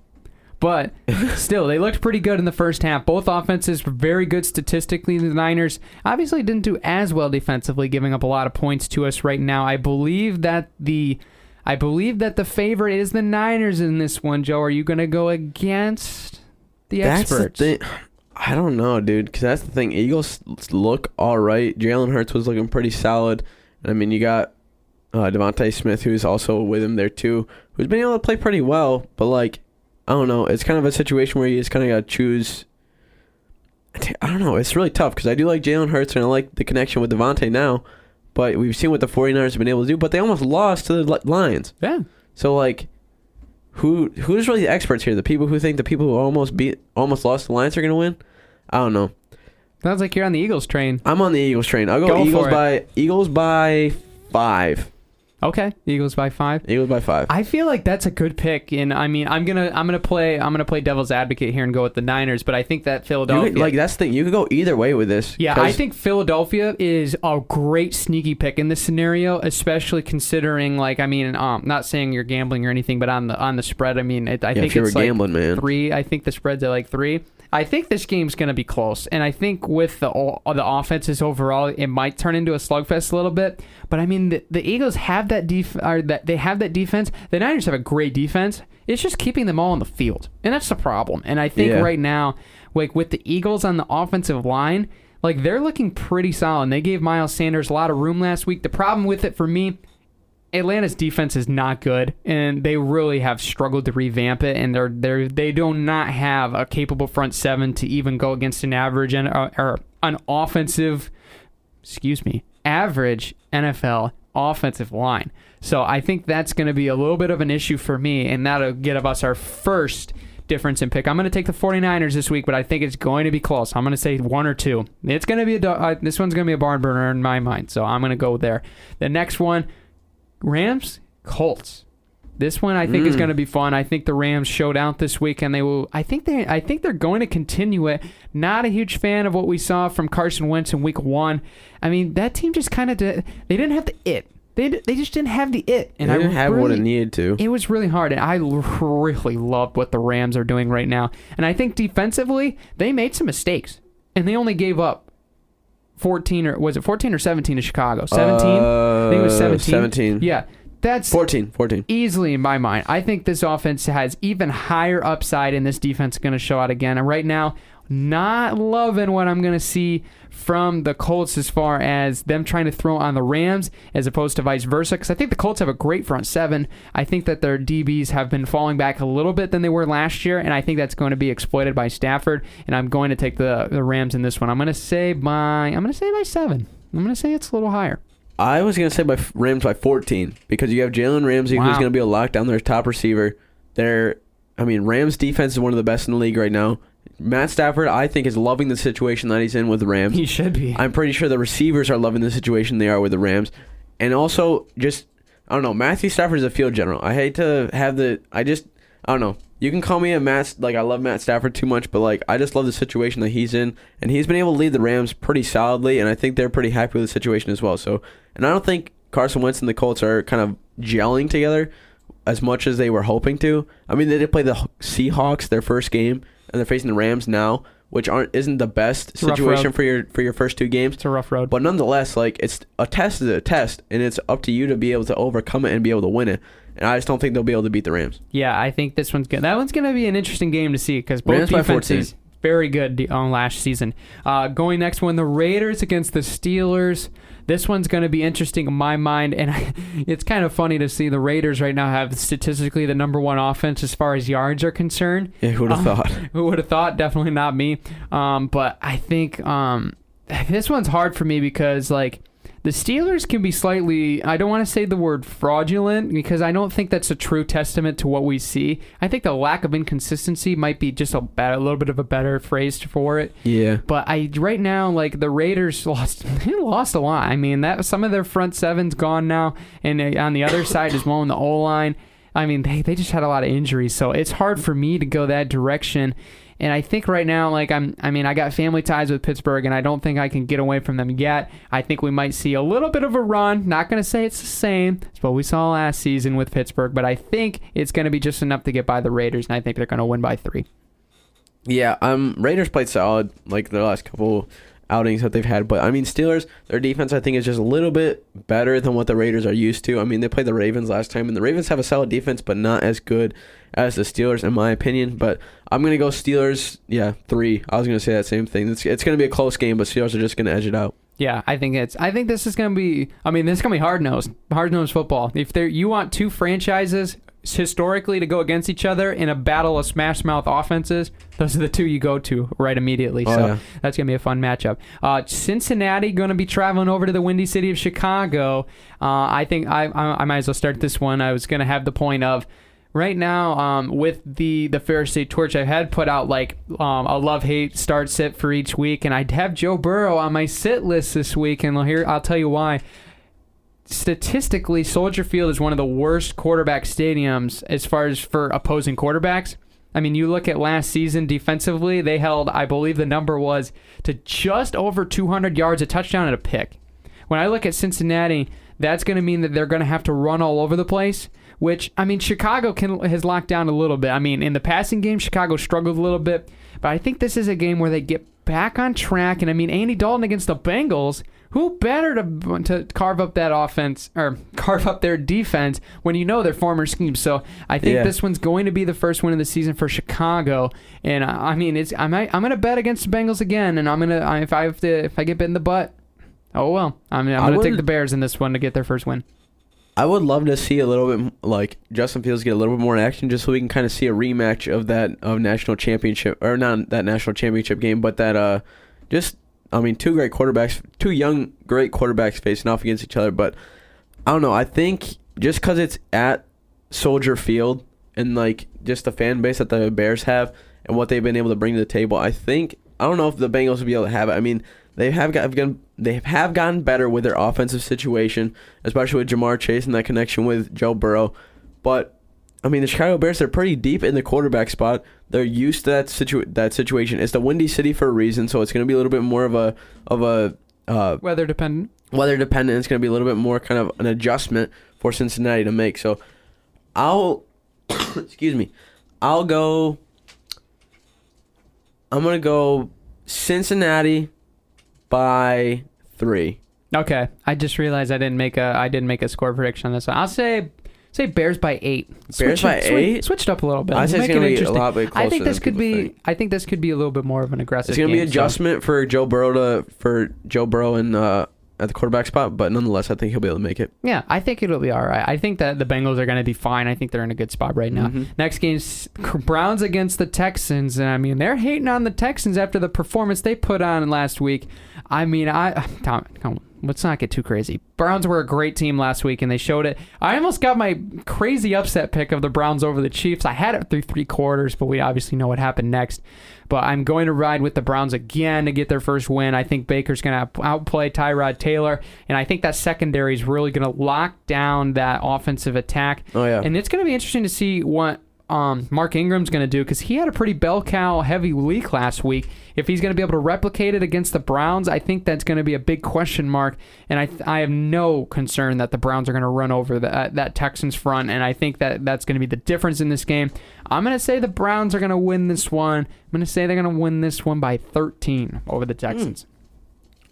[SPEAKER 3] But still, they looked pretty good in the first half. Both offenses were very good statistically. The Niners obviously didn't do as well defensively, giving up a lot of points to us right now. I believe that the I believe that the favorite is the Niners in this one, Joe. Are you going to go against the
[SPEAKER 2] That's
[SPEAKER 3] experts?
[SPEAKER 2] the thing. I don't know, dude, because that's the thing. Eagles look all right. Jalen Hurts was looking pretty solid. I mean, you got uh, DeVonta Smith, who's also with him there too, who's been able to play pretty well. But like, I don't know. It's kind of a situation where you just kind of got to choose. I don't know. It's really tough because I do like Jalen Hurts and I like the connection with DeVonta now. But we've seen what the 49ers have been able to do. But they almost lost to the Lions.
[SPEAKER 3] yeah.
[SPEAKER 2] So like, who who's really the experts here? The people who think the people who almost beat almost lost the Lions are gonna win? I don't know.
[SPEAKER 3] Sounds like you're on the Eagles train.
[SPEAKER 2] I'm on the Eagles train. I'll go,
[SPEAKER 3] Go
[SPEAKER 2] Eagles by Eagles by five.
[SPEAKER 3] Okay, Eagles by five.
[SPEAKER 2] Eagles by five.
[SPEAKER 3] I feel like that's a good pick, and I mean, I'm gonna I'm gonna play I'm gonna play devil's advocate here and go with the Niners, but I think that Philadelphia,
[SPEAKER 2] could- like that's the thing. You could go either way with this.
[SPEAKER 3] yeah, I think Philadelphia is a great sneaky pick in this scenario, especially considering like I mean, um, not saying you're gambling or anything, but on the on the spread, I mean, it, I
[SPEAKER 2] yeah,
[SPEAKER 3] think
[SPEAKER 2] if you were
[SPEAKER 3] it's like
[SPEAKER 2] gambling, man.
[SPEAKER 3] three. I think the spread's at like three. I think this game's going to be close, and I think with the the offenses overall, it might turn into a slugfest a little bit. But I mean, the, the Eagles have that def- or that they have that defense. The Niners have a great defense. It's just keeping them all on the field, and that's the problem. And I think
[SPEAKER 2] Yeah.
[SPEAKER 3] right now, like with the Eagles on the offensive line, like they're looking pretty solid. They gave Miles Sanders a lot of room last week. The problem with it for me Atlanta's defense is not good, and they really have struggled to revamp it. And they're they they do not have a capable front seven to even go against an average and uh, or an offensive, excuse me, average NFL offensive line. So I think that's going to be a little bit of an issue for me, and that'll give us our first difference in pick. I'm going to take the 49ers this week, but I think it's going to be close. I'm going to say one or two. It's going to be a uh, this one's going to be a barn burner in my mind, so I'm going to go there. The next one, Rams Colts. This one I think is
[SPEAKER 2] Mm.
[SPEAKER 3] going to be fun. I think the Rams showed out this week, and they will. I think they. I think they're going to continue it. Not a huge fan of what we saw from Carson Wentz in Week One. I mean, that team just kind of did. They didn't have the it. They d- they just didn't have the it. And
[SPEAKER 2] they
[SPEAKER 3] I
[SPEAKER 2] didn't have what it needed to.
[SPEAKER 3] it was really hard, and I really love what the Rams are doing right now. And I think defensively, they made some mistakes, and they only gave up 14 or was it 14 or 17 to Chicago? 17. I think it was
[SPEAKER 2] Uh,
[SPEAKER 3] 17.
[SPEAKER 2] 17.
[SPEAKER 3] Yeah, that's
[SPEAKER 2] 14. 14.
[SPEAKER 3] easily in my mind. I think this offense has even higher upside, and this defense is going to show out again. And right now, not loving what I'm going to see from the Colts as far as them trying to throw on the Rams as opposed to vice versa. Because I think the Colts have a great front seven. I think that their DBs have been falling back a little bit than they were last year, and I think that's going to be exploited by Stafford. And I'm going to take the the Rams in this one. I'm going to say by I'm going to say by seven. I'm going to say it's a little higher.
[SPEAKER 2] I was gonna say by Rams by 14 because you have Jalen Ramsey
[SPEAKER 3] Wow.
[SPEAKER 2] who's gonna be a lockdown their top receiver. They're, I mean, Rams defense is one of the best in the league right now. Matt Stafford, I think, is loving the situation that he's in with the Rams.
[SPEAKER 3] He should be.
[SPEAKER 2] I'm pretty sure the receivers are loving the situation they are with the Rams, and also just I don't know. Matthew Stafford is a field general. I hate to have the. I just I don't know. You can call me a Matt like I love Matt Stafford too much, but like I just love the situation that he's in, and he's been able to lead the Rams pretty solidly, and I think they're pretty happy with the situation as well. So, and I don't think Carson Wentz and the Colts are kind of gelling together as much as they were hoping to. I mean, they did play the Seahawks their first game, and they're facing the Rams now, which aren't isn't the best
[SPEAKER 3] rough
[SPEAKER 2] situation for your for your first two games.
[SPEAKER 3] it's a rough road.
[SPEAKER 2] But nonetheless, like it's a test is a test, and it's up to you to be able to overcome it and be able to win it. And I just don't think they'll be able to beat the Rams.
[SPEAKER 3] Yeah, I think this one's good. That one's going to be an interesting game to see because both
[SPEAKER 2] Rams
[SPEAKER 3] defenses very good on last season. Uh, going next one, the Raiders against the Steelers. This one's going to be interesting in my mind, and it's kind of funny to see the Raiders right now have statistically the number one offense as far as yards are concerned.
[SPEAKER 2] Yeah, who would have
[SPEAKER 3] Um,
[SPEAKER 2] thought?
[SPEAKER 3] Who would have thought? Definitely not me. Um, but I think um, this one's hard for me because like the Steelers can be slightly. I don't want to say the word fraudulent because I don't think that's a true testament to what we see. I think the lack of inconsistency might be just a, a little bit of a better phrase for it.
[SPEAKER 2] Yeah,
[SPEAKER 3] But I right now like the Raiders lost they lost a lot. I mean that some of their front seven's gone now, and on the other side as well in the O line. I mean they they just had a lot of injuries, so it's hard for me to go that direction. And I think right now, like I'm, I mean, I got family ties with Pittsburgh, and I don't think I can get away from them yet. I think we might see a little bit of a run. Not going to say it's the same as what we saw last season with Pittsburgh, but I think it's going to be just enough to get by the Raiders, and I think they're going to win by three.
[SPEAKER 2] yeah. Um, Raiders played solid like their last couple outings that they've had, but I mean Steelers, their defense I think is just a little bit better than what the Raiders are used to. I mean they played the Ravens last time, and the Ravens have a solid defense, but not as good as the Steelers in my opinion. But I'm gonna go Steelers. Yeah, three. I was gonna say that same thing. It's it's gonna be a close game, but Steelers are just gonna edge it out.
[SPEAKER 3] Yeah, I think it's. I think this is going to be. I mean, this is going to be hard nosed, hard nosed football. If there, you want two franchises historically to go against each other in a battle of smash mouth offenses, those are the two you go to right immediately.
[SPEAKER 2] Oh,
[SPEAKER 3] so
[SPEAKER 2] yeah.
[SPEAKER 3] that's going to be a fun matchup. Uh, Cincinnati going to be traveling over to the Windy City of Chicago. Uh, I think I, I I might as well start this one. I was going to have the point of right now um, with the the Ferris State Torch, I had put out like um, a love hate start sit for each week, and I'd have Joe Burrow on my sit list this week, and I'll here I'll tell you why. Statistically, Soldier Field is one of the worst quarterback stadiums as far as for opposing quarterbacks. I mean, you look at last season defensively, they held, I believe the number was to just over 200 yards, a touchdown, and a pick. When I look at Cincinnati, that's going to mean that they're going to have to run all over the place. Which I mean, Chicago can has locked down a little bit. I mean, in the passing game, Chicago struggled a little bit, but I think this is a game where they get back on track. And I mean, Andy Dalton against the Bengals, who better to to carve up that offense or carve up their defense when you know their former schemes. So I think
[SPEAKER 2] Yeah.
[SPEAKER 3] this one's going to be the first win of the season for Chicago. And I I mean, it's I might, I'm going to bet against the Bengals again, and I'm gonna I- if I have to if I get bit in the butt. Oh well, I mean, I'm going to take the Bears in this one to get their first win.
[SPEAKER 2] I would love to see a little bit like Justin Fields get a little bit more action, just so we can kind of see a rematch of that of national championship or not that national championship game, but that uh, just I mean two great quarterbacks, two young great quarterbacks facing off against each other. But I don't know. I think just because it's at Soldier Field and like just the fan base that the Bears have and what they've been able to bring to the table, I think I don't know if the Bengals will be able to have it. I mean, they have gotten they have gotten better with their offensive situation, especially with Ja'Marr Chase and that connection with Joe Burrow. But I mean, the Chicago Bears they're pretty deep in the quarterback spot. They're used to that situ- that situation. It's the Windy City for a reason, so it's going to be a little bit more of a of a uh,
[SPEAKER 3] Weather dependent.
[SPEAKER 2] weather dependent. It's going to be a little bit more kind of an adjustment for Cincinnati to make. So I'll excuse me. I'll go. I'm gonna go Cincinnati by three.
[SPEAKER 3] Okay, I just realized I didn't make a I didn't make a score prediction on this one. I'll say say Bears by eight.
[SPEAKER 2] Bears by
[SPEAKER 3] swi-
[SPEAKER 2] eight?
[SPEAKER 3] Switched up a little bit.
[SPEAKER 2] I'd say it's
[SPEAKER 3] Make
[SPEAKER 2] gonna
[SPEAKER 3] it
[SPEAKER 2] be a
[SPEAKER 3] interesting.
[SPEAKER 2] lot bit
[SPEAKER 3] I think this
[SPEAKER 2] than
[SPEAKER 3] could
[SPEAKER 2] people
[SPEAKER 3] be.
[SPEAKER 2] think.
[SPEAKER 3] I think this could be a little bit more of an aggressive.
[SPEAKER 2] It's gonna be
[SPEAKER 3] game, so-
[SPEAKER 2] adjustment for Joe Burrow to for Joe Burrow and uh, at the quarterback spot, but nonetheless, I think he'll be able to make it.
[SPEAKER 3] Yeah, I think it'll be all right. I think that the Bengals are going to be fine. I think they're in a good spot right now.
[SPEAKER 2] Mhm.
[SPEAKER 3] Next game's Browns against the Texans, and I mean they're hating on the Texans after the performance they put on last week. I mean, I Tom, come on, let's not get too crazy. Browns were a great team last week, and they showed it. I almost got my crazy upset pick of the Browns over the Chiefs. I had it through three quarters, but we obviously know what happened next. But I'm going to ride with the Browns again to get their first win. I think Baker's going to outplay Tyrod Taylor, and I think that secondary is really going to lock down that offensive attack.
[SPEAKER 2] Oh yeah,
[SPEAKER 3] And it's going to be interesting to see what um, Mark Ingram's going to do because he had a pretty bell cow heavy week last week. If he's going to be able to replicate it against the Browns, I think that's going to be a big question mark. And I, I have no concern that the Browns are going to run over the, uh, that Texans front. And I think that that's going to be the difference in this game. I'm going to say the Browns are going to win this one. I'm going to say they're going to win this one by 13 over the Texans.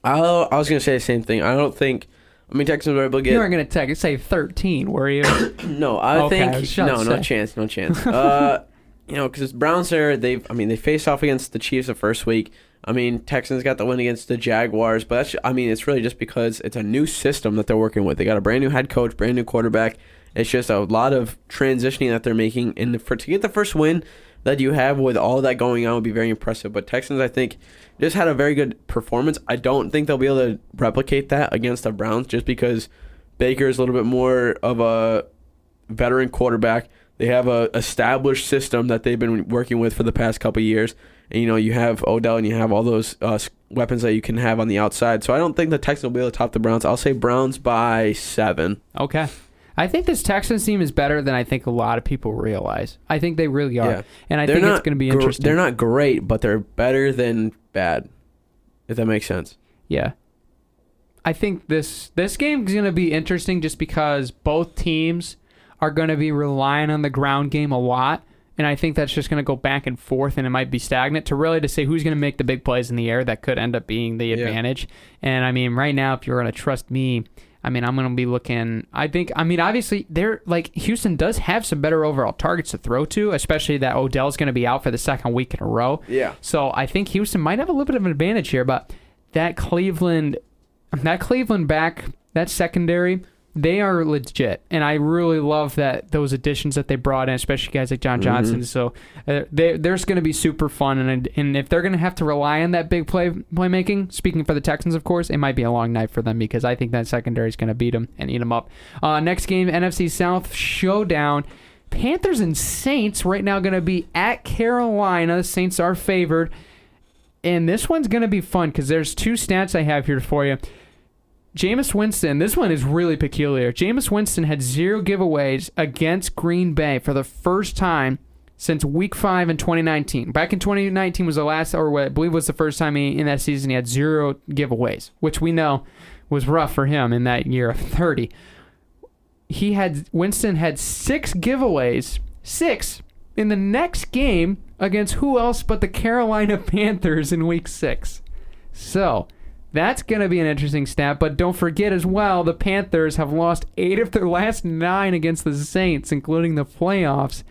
[SPEAKER 2] I, I was gonna say the same thing. I don't think. I mean, Texans were able to get.
[SPEAKER 3] You weren't going to take say 13, were you?
[SPEAKER 2] No, I
[SPEAKER 3] Okay,
[SPEAKER 2] think
[SPEAKER 3] about
[SPEAKER 2] no, no
[SPEAKER 3] say.
[SPEAKER 2] chance, no chance. Uh, you know, because Browns are they've. I mean, they faced off against the Chiefs the first week. I mean, Texans got the win against the Jaguars, but that's. I mean, it's really just because it's a new system that they're working with. They got a brand new head coach, brand new quarterback. It's just a lot of transitioning that they're making, and for to get the first win that you have with all that going on would be very impressive. But Texans, I think, just had a very good performance. I don't think they'll be able to replicate that against the Browns, just because Baker is a little bit more of a veteran quarterback. They have a established system that they've been working with for the past couple years. And you know, you have Odell and you have all those uh, weapons that you can have on the outside. So I don't think the Texans will be able to top the Browns. I'll say Browns by seven.
[SPEAKER 3] Okay. I think this Texans team is better than I think a lot of people realize. I think they really are.
[SPEAKER 2] Yeah.
[SPEAKER 3] And I
[SPEAKER 2] They're
[SPEAKER 3] think it's going to be
[SPEAKER 2] gr-
[SPEAKER 3] interesting.
[SPEAKER 2] They're not great, but they're better than bad. If that makes sense.
[SPEAKER 3] Yeah. I think this this game is going to be interesting just because both teams are going to be relying on the ground game a lot. And I think that's just going to go back and forth, and it might be stagnant to really to say who's going to make the big plays in the air. That could end up being the
[SPEAKER 2] Yeah.
[SPEAKER 3] advantage. And I mean, right now, if you're going to trust me, I mean, I'm going to be looking. I think. I mean, obviously, they're like Houston does have some better overall targets to throw to, especially that Odell's going to be out for the second week in a row.
[SPEAKER 2] Yeah.
[SPEAKER 3] So I think Houston might have a little bit of an advantage here, but that Cleveland, that Cleveland back, that secondary, they are legit, and I really love that those additions that they brought in, especially guys like John Johnson. So uh, they, there's going to be super fun, and and if they're going to have to rely on that big play playmaking, speaking for the Texans, of course, it might be a long night for them because I think that secondary is going to beat them and eat them up. Uh, next game, NFC South showdown. Panthers and Saints right now going to be at Carolina. The Saints are favored. And this one's going to be fun because there's two stats I have here for you. Jameis Winston, this one is really peculiar. Jameis Winston had zero giveaways against Green Bay for the first time since Week Five in 2019. Back in 2019 was the last, or what I believe was the first time he, in that season he had zero giveaways, which we know was rough for him in that year of 30. He had Winston had six giveaways, six in the next game against who else but the Carolina Panthers in Week Six. So. That's going to be an interesting stat, but don't forget as well, the Panthers have lost eight of their last nine against the Saints, including the playoffs.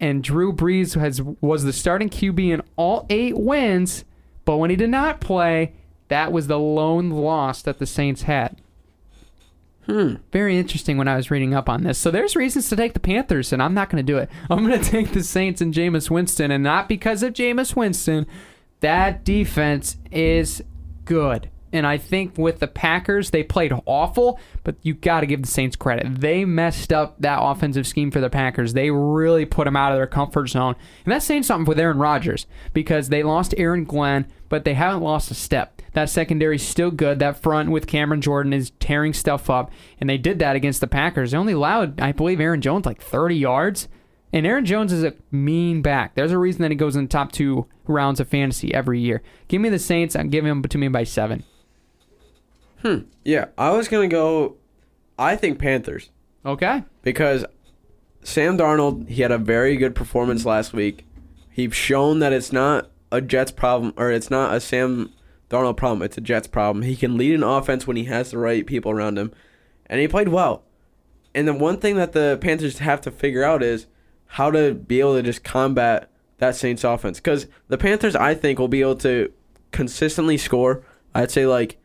[SPEAKER 3] And Drew Brees has was the starting QB in all eight wins, but when he did not play, that was the lone loss that the Saints had.
[SPEAKER 2] Hmm.
[SPEAKER 3] Very interesting when I was reading up on this. So there's reasons to take the Panthers, and I'm not going to do it. I'm going to take the Saints and Jameis Winston, and not because of Jameis Winston. That defense is good. And I think with the Packers, they played awful, but you got to give the Saints credit. They messed up that offensive scheme for the Packers. They really put them out of their comfort zone. And that's saying something with Aaron Rodgers because they lost Aaron Glenn, but they haven't lost a step. That secondary's still good. That front with Cameron Jordan is tearing stuff up, and they did that against the Packers. They only allowed, I believe, Aaron Jones like 30 yards. And Aaron Jones is a mean back. There's a reason that he goes in the top two rounds of fantasy every year. Give me the Saints. I'm giving them to me by seven.
[SPEAKER 2] Hmm. Yeah, I was gonna go. I think Panthers
[SPEAKER 3] Okay.
[SPEAKER 2] because Sam Darnold he had a very good performance last week. He's shown that it's not a Jets problem or it's not a Sam Darnold problem. It's a Jets problem. He can lead an offense when he has the right people around him, and he played well. And the one thing that the Panthers have to figure out is how to be able to just combat that Saints offense. Because the Panthers, I think, will be able to consistently score. I'd say like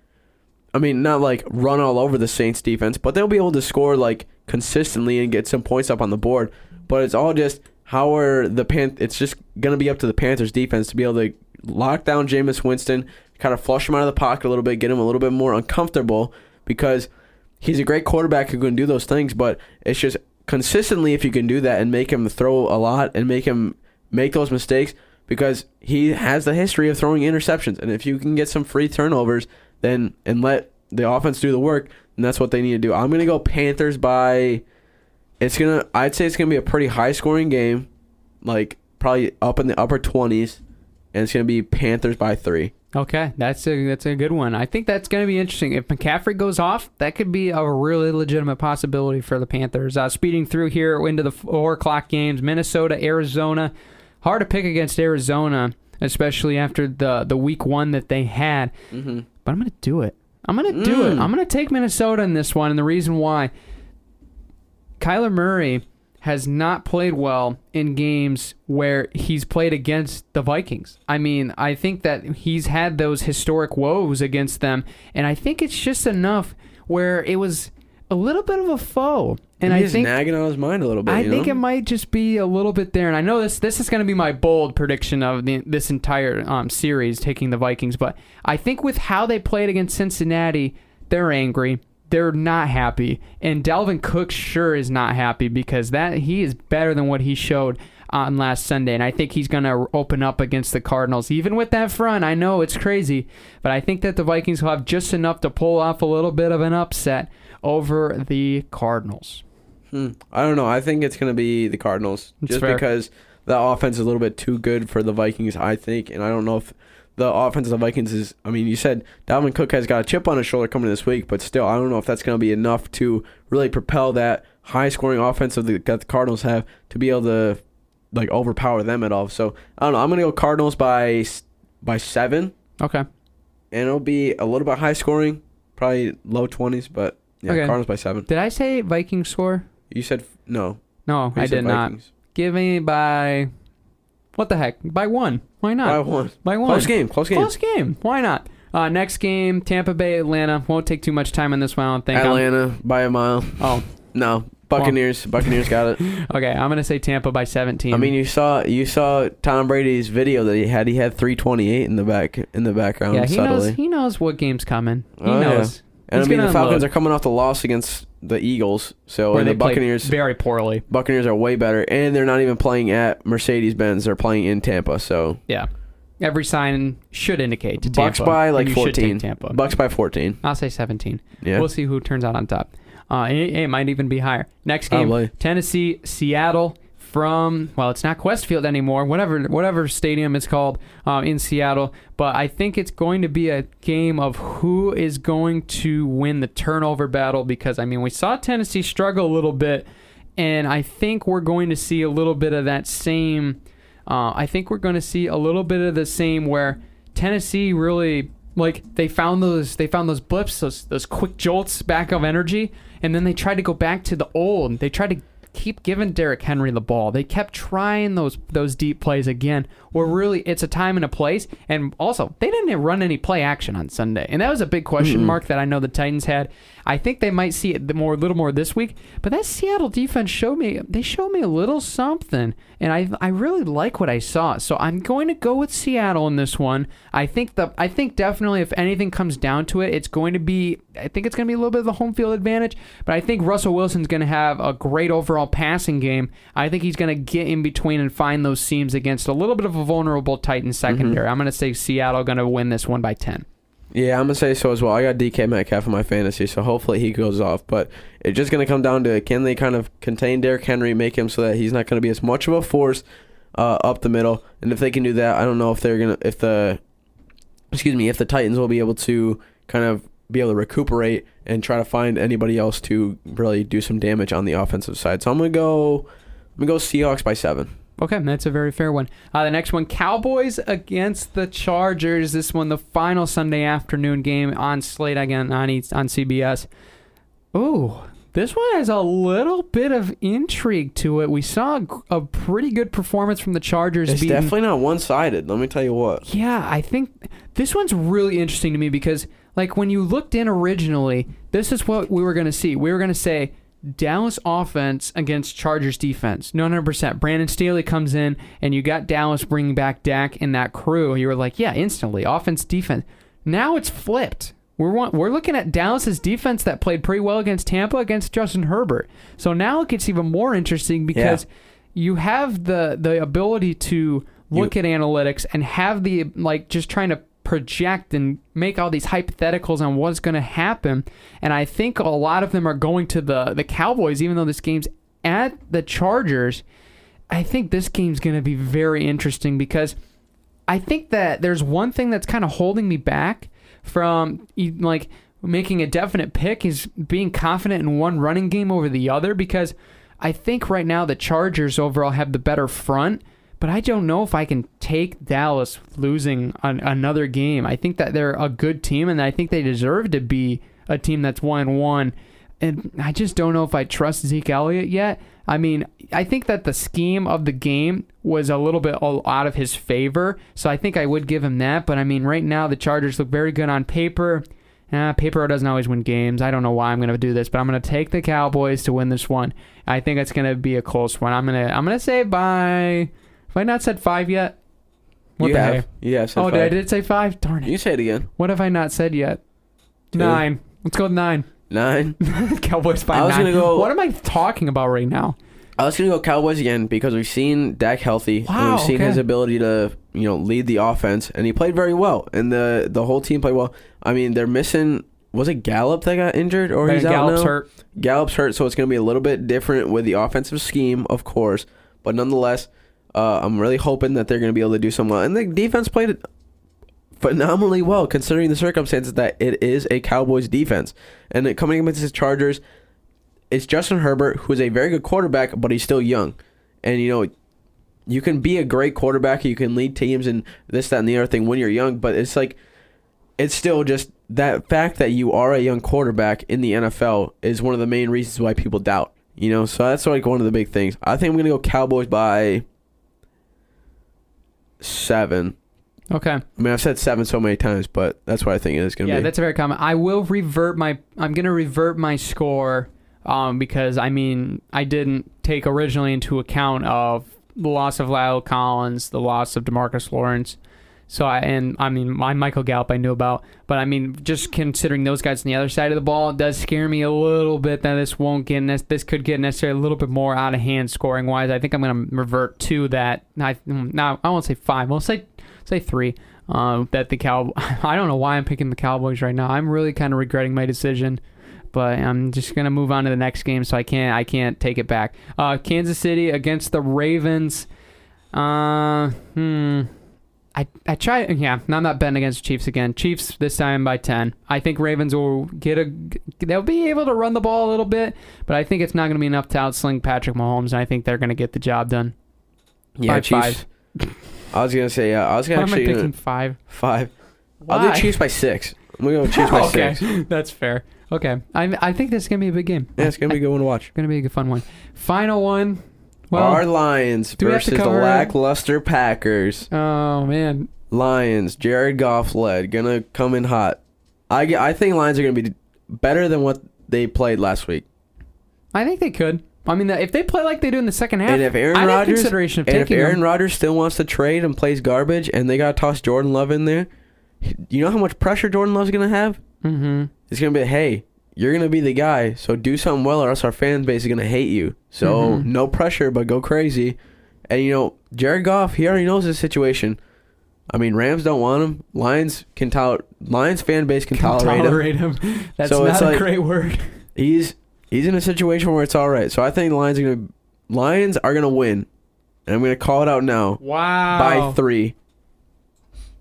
[SPEAKER 2] I mean, not like run all over the Saints defense, but they'll be able to score like consistently and get some points up on the board. But it's all just how are the Pan? It's just gonna be up to the Panthers defense to be able to lock down Jameis Winston, kind of flush him out of the pocket a little bit, get him a little bit more uncomfortable because he's a great quarterback who can do those things. But it's just consistently if you can do that and make him throw a lot and make him make those mistakes because he has the history of throwing interceptions. And if you can get some free turnovers, then and let the offense do the work, and that's what they need to do. I'm gonna go Panthers by. It's gonna. I'd say it's gonna be a pretty high scoring game, like probably up in the upper twenties, and it's gonna be Panthers by three.
[SPEAKER 3] Okay, that's a that's a good one. I think that's going to be interesting. If McCaffrey goes off, that could be a really legitimate possibility for the Panthers. Uh, speeding through here into the four o'clock games: Minnesota, Arizona. Hard to pick against Arizona, especially after the the week one that they had.
[SPEAKER 2] Mm-hmm.
[SPEAKER 3] But I'm going to do it. I'm going to do it.
[SPEAKER 2] Mm.
[SPEAKER 3] I'm going to take Minnesota in this one, and the reason why Kyler Murray has not played well in games where he's played against the Vikings. I mean, I think that he's had those historic woes against them, and I think it's just enough where it was a little bit of a foe. And
[SPEAKER 2] Maybe
[SPEAKER 3] I think
[SPEAKER 2] nagging on his mind a little bit.
[SPEAKER 3] I think
[SPEAKER 2] know?
[SPEAKER 3] it might just be a little bit there, and I know this this is going to be my bold prediction of the, this entire um, series taking the Vikings, but I think with how they played against Cincinnati, they're angry, they're not happy, and Dalvin Cook sure is not happy because that he is better than what he showed on last Sunday, and I think he's going to open up against the Cardinals, even with that front. I know it's crazy, but I think that the Vikings will have just enough to pull off a little bit of an upset over the Cardinals.
[SPEAKER 2] Hmm. I don't know. I think it's going to be the Cardinals
[SPEAKER 3] It's
[SPEAKER 2] just
[SPEAKER 3] fair.
[SPEAKER 2] because the offense is a little bit too good for the Vikings, I think. And I don't know if the offense of the Vikings is. I mean, you said Dalvin Cook has got a chip on his shoulder coming this week, but still, I don't know if that's going to be enough to really propel that high scoring offense of the, that the Cardinals have to be able to like overpower them at all. So I don't know. I'm going to go Cardinals by by seven,
[SPEAKER 3] Okay.
[SPEAKER 2] and it'll be a little bit high scoring, probably low twenties, but yeah,
[SPEAKER 3] Okay.
[SPEAKER 2] Cardinals by seven.
[SPEAKER 3] Did I say Vikings score?
[SPEAKER 2] You said f- no.
[SPEAKER 3] No,
[SPEAKER 2] You
[SPEAKER 3] I
[SPEAKER 2] said
[SPEAKER 3] did not.
[SPEAKER 2] Vikings.
[SPEAKER 3] Give me by what the heck? By one. Why not?
[SPEAKER 2] By one.
[SPEAKER 3] By one.
[SPEAKER 2] Close game. Close game.
[SPEAKER 3] Close game. Why not? Uh, next game, Tampa Bay, Atlanta. Won't take too much time on this one. I don't think. I'm-
[SPEAKER 2] Atlanta by a mile.
[SPEAKER 3] oh,
[SPEAKER 2] No, Buccaneers. Buccaneers got it.
[SPEAKER 3] okay. I'm gonna say Tampa by 17.
[SPEAKER 2] I mean, you saw you saw Tom Brady's video that he had. He had 328 in the back in the background
[SPEAKER 3] yeah, he
[SPEAKER 2] subtly.
[SPEAKER 3] knows. He knows what game's coming. He
[SPEAKER 2] Oh, yeah.
[SPEAKER 3] knows.
[SPEAKER 2] And I
[SPEAKER 3] He's
[SPEAKER 2] mean,
[SPEAKER 3] gonna
[SPEAKER 2] the Falcons
[SPEAKER 3] unload.
[SPEAKER 2] are coming off the loss against the Eagles, so
[SPEAKER 3] Where
[SPEAKER 2] and
[SPEAKER 3] they
[SPEAKER 2] the
[SPEAKER 3] played
[SPEAKER 2] Buccaneers.
[SPEAKER 3] very poorly.
[SPEAKER 2] Buccaneers are way better, and they're not even playing at Mercedes Benz. They're playing in Tampa. So
[SPEAKER 3] Yeah. Every sign should indicate to Tampa.
[SPEAKER 2] Bucks
[SPEAKER 3] Tampa.
[SPEAKER 2] by like
[SPEAKER 3] and you should take
[SPEAKER 2] 14.
[SPEAKER 3] Tampa.
[SPEAKER 2] Bucks by 14.
[SPEAKER 3] I'll say 17.
[SPEAKER 2] Yeah.
[SPEAKER 3] We'll see who turns out on top. Uh, it, it might even be higher. Next game,
[SPEAKER 2] Probably.
[SPEAKER 3] Tennessee, Seattle. From well, it's not Qwest Field anymore. Whatever, whatever stadium it's called uh, in Seattle. But I think it's going to be a game of who is going to win the turnover battle because I mean we saw Tennessee struggle a little bit, and I think we're going to see a little bit of that same. Uh, I think we're going to see a little bit of the same where Tennessee really like they found those they found those blips those those quick jolts back of energy and then they tried to go back to the old they tried to keep giving Derrick Henry the ball. They kept trying those those deep plays again we're really it's a time and a place. And also, they didn't run any play action on Sunday, and that was a big question mark that I know the Titans had. I think they might see it more, a little more this week. But that Seattle defense showed me they showed me a little something, and I I really like what I saw. So I'm going to go with Seattle in this one. I think the I think definitely if anything comes down to it, it's going to be I think it's going to be a little bit of the home field advantage. But I think Russell Wilson's going to have a great overall passing game. I think he's going to get in between and find those seams against a little bit of a vulnerable Titans secondary. I'm going to say Seattle going to win this one by ten.
[SPEAKER 2] Yeah, I'm gonna say so as well. I got DK Metcalf in my fantasy, so hopefully he goes off. But it's just gonna come down to can they kind of contain Derrick Henry, make him so that he's not gonna be as much of a force uh, up the middle. And if they can do that, I don't know if they're gonna if the excuse me if the Titans will be able to kind of be able to recuperate and try to find anybody else to really do some damage on the offensive side. So I'm gonna go I'm gonna go Seahawks by seven.
[SPEAKER 3] Okay, that's a very fair one. Uh, the next one, Cowboys against the Chargers. This one, the final Sunday afternoon game on Slate again on on CBS. Ooh, this one has a little bit of intrigue to it. We saw a, a pretty good performance from the Chargers.
[SPEAKER 2] It's
[SPEAKER 3] beating-
[SPEAKER 2] definitely not one sided. Let me tell you what.
[SPEAKER 3] yeah, I think this one's really interesting to me because, like, when you looked in originally, this is what we were going to see. We were going to say Dallas offense against Chargers defense. No, 100%. Brandon Staley comes in, and you got Dallas bringing back Dak and that crew. You were like, yeah, instantly. Offense, defense. Now it's flipped. We're one, we're looking at Dallas's defense that played pretty well against Tampa against Justin Herbert. So now it gets even more interesting because you have the the ability to look at analytics and have the like just trying to project and make all these hypotheticals on what's going to happen. And I think a lot of them are going to the the Cowboys, even though this game's at the Chargers. I think this game's going to be very interesting because I think that there's one thing that's kind of holding me back from like making a definite pick is being confident in one running game over the other because I think right now the Chargers overall have the better front, but I don't know if I can take Dallas losing an, another game. I think that they're a good team and I think they deserve to be a team that's one one. And I just don't know if I trust Zeke Elliott yet. I mean, I think that the scheme of the game was a little bit out of his favor, so I think I would give him that. But I mean, right now the Chargers look very good on paper. Uh, paper doesn't always win games. I don't know why I'm going to do this, but I'm going to take the Cowboys to win this one. I think it's going to be a close one. I'm going to I'm going to say by. Have I not said five yet? What
[SPEAKER 2] you
[SPEAKER 3] the
[SPEAKER 2] have.
[SPEAKER 3] heck?
[SPEAKER 2] You have said
[SPEAKER 3] Oh, did I did say five? Darn it!
[SPEAKER 2] You say it again.
[SPEAKER 3] What have I not said yet?
[SPEAKER 2] Two.
[SPEAKER 3] Nine. Let's go with nine.
[SPEAKER 2] Nine.
[SPEAKER 3] Cowboys by
[SPEAKER 2] I was
[SPEAKER 3] nine.
[SPEAKER 2] gonna go-
[SPEAKER 3] What am I talking about right now?
[SPEAKER 2] I was gonna go Cowboys again because we've seen Dak healthy. and
[SPEAKER 3] Wow,
[SPEAKER 2] we've seen
[SPEAKER 3] okay.
[SPEAKER 2] his ability to you know lead the offense, and he played very well, and the the whole team played well. I mean, they're missing. Was it Gallup that got injured, or he's
[SPEAKER 3] Gallup's
[SPEAKER 2] out now?
[SPEAKER 3] hurt.
[SPEAKER 2] Gallup's hurt, so it's gonna be a little bit different with the offensive scheme, of course. But nonetheless, uh, I'm really hoping that they're gonna be able to do some well. And the defense played phenomenally well considering the circumstances that it is a Cowboys defense. And it, coming against the Chargers, it's Justin Herbert, who is a very good quarterback, but he's still young. And you know, you can be a great quarterback, you can lead teams and this, that, and the other thing when you're young, but it's like it's still just that fact that you are a young quarterback in the NFL is one of the main reasons why people doubt. You know, so that's like one of the big things. I think I'm gonna go Cowboys by seven.
[SPEAKER 3] Okay.
[SPEAKER 2] I mean, I've said seven so many times, but that's what I think it is going to
[SPEAKER 3] Yeah,
[SPEAKER 2] be.
[SPEAKER 3] Yeah, that's a very common. I will revert my. I'm gonna revert my score, um, because I mean I didn't take originally into account of the loss of La'el Collins, the loss of DeMarcus Lawrence. So I and I mean my Michael Gallup I knew about, but I mean just considering those guys on the other side of the ball, it does scare me a little bit that this won't get ne- this could get necessarily a little bit more out of hand scoring wise. I think I'm gonna revert to that. I now I won't say five. I'll say say three. Um, that the cow. I don't know why I'm picking the Cowboys right now. I'm really kind of regretting my decision, but I'm just gonna move on to the next game, so I can't I can't take it back. Uh, Kansas City against the Ravens. Uh, hmm. I, I try yeah I'm not betting against the Chiefs again Chiefs this time by 10 I think Ravens will get a they'll be able to run the ball a little bit but I think it's not going to be enough to outsling Patrick Mahomes and I think they're going to get the job done
[SPEAKER 2] yeah,
[SPEAKER 3] by
[SPEAKER 2] Chiefs. I was going to say, yeah, I was gonna
[SPEAKER 3] am I
[SPEAKER 2] uh,
[SPEAKER 3] picking
[SPEAKER 2] gonna,
[SPEAKER 3] five
[SPEAKER 2] five. I'll do Chiefs by six. I'm going to go Chiefs by
[SPEAKER 3] okay
[SPEAKER 2] six.
[SPEAKER 3] that's fair okay I, I think this is going to be a big game
[SPEAKER 2] Yeah, it's going to be a good one to watch.
[SPEAKER 3] Gonna be a good fun one. Final one. Well,
[SPEAKER 2] Our Lions
[SPEAKER 3] do we have to
[SPEAKER 2] versus the
[SPEAKER 3] cover-
[SPEAKER 2] lackluster Packers.
[SPEAKER 3] oh man,
[SPEAKER 2] Lions, Jared Goff led, gonna come in hot. I, g- I think Lions are gonna be better than what they played last week.
[SPEAKER 3] I think they could. I mean, if they play like they do in the second half,
[SPEAKER 2] And if Aaron
[SPEAKER 3] I'd have
[SPEAKER 2] Rodgers,
[SPEAKER 3] consideration of
[SPEAKER 2] and if
[SPEAKER 3] taking
[SPEAKER 2] Aaron
[SPEAKER 3] them.
[SPEAKER 2] Rodgers still wants to trade and plays garbage, and they gotta toss Jordan Love in there, you know how much pressure Jordan Love's gonna have?
[SPEAKER 3] mm-hmm.
[SPEAKER 2] It's gonna be, hey, you're gonna be the guy, so do something well, or else our fan base is gonna hate you. So
[SPEAKER 3] Mhm.
[SPEAKER 2] no pressure, but go crazy. And you know, Jared Goff, he already knows his situation. I mean, Rams don't want him. Lions can tolerate. Lions fan base can, tolerate, him.
[SPEAKER 3] him. That's
[SPEAKER 2] So
[SPEAKER 3] not a
[SPEAKER 2] like-
[SPEAKER 3] great word.
[SPEAKER 2] He's he's in a situation where it's all right. So I think the Lions are gonna Lions are gonna win, and I'm gonna call it out now
[SPEAKER 3] Wow.
[SPEAKER 2] by three.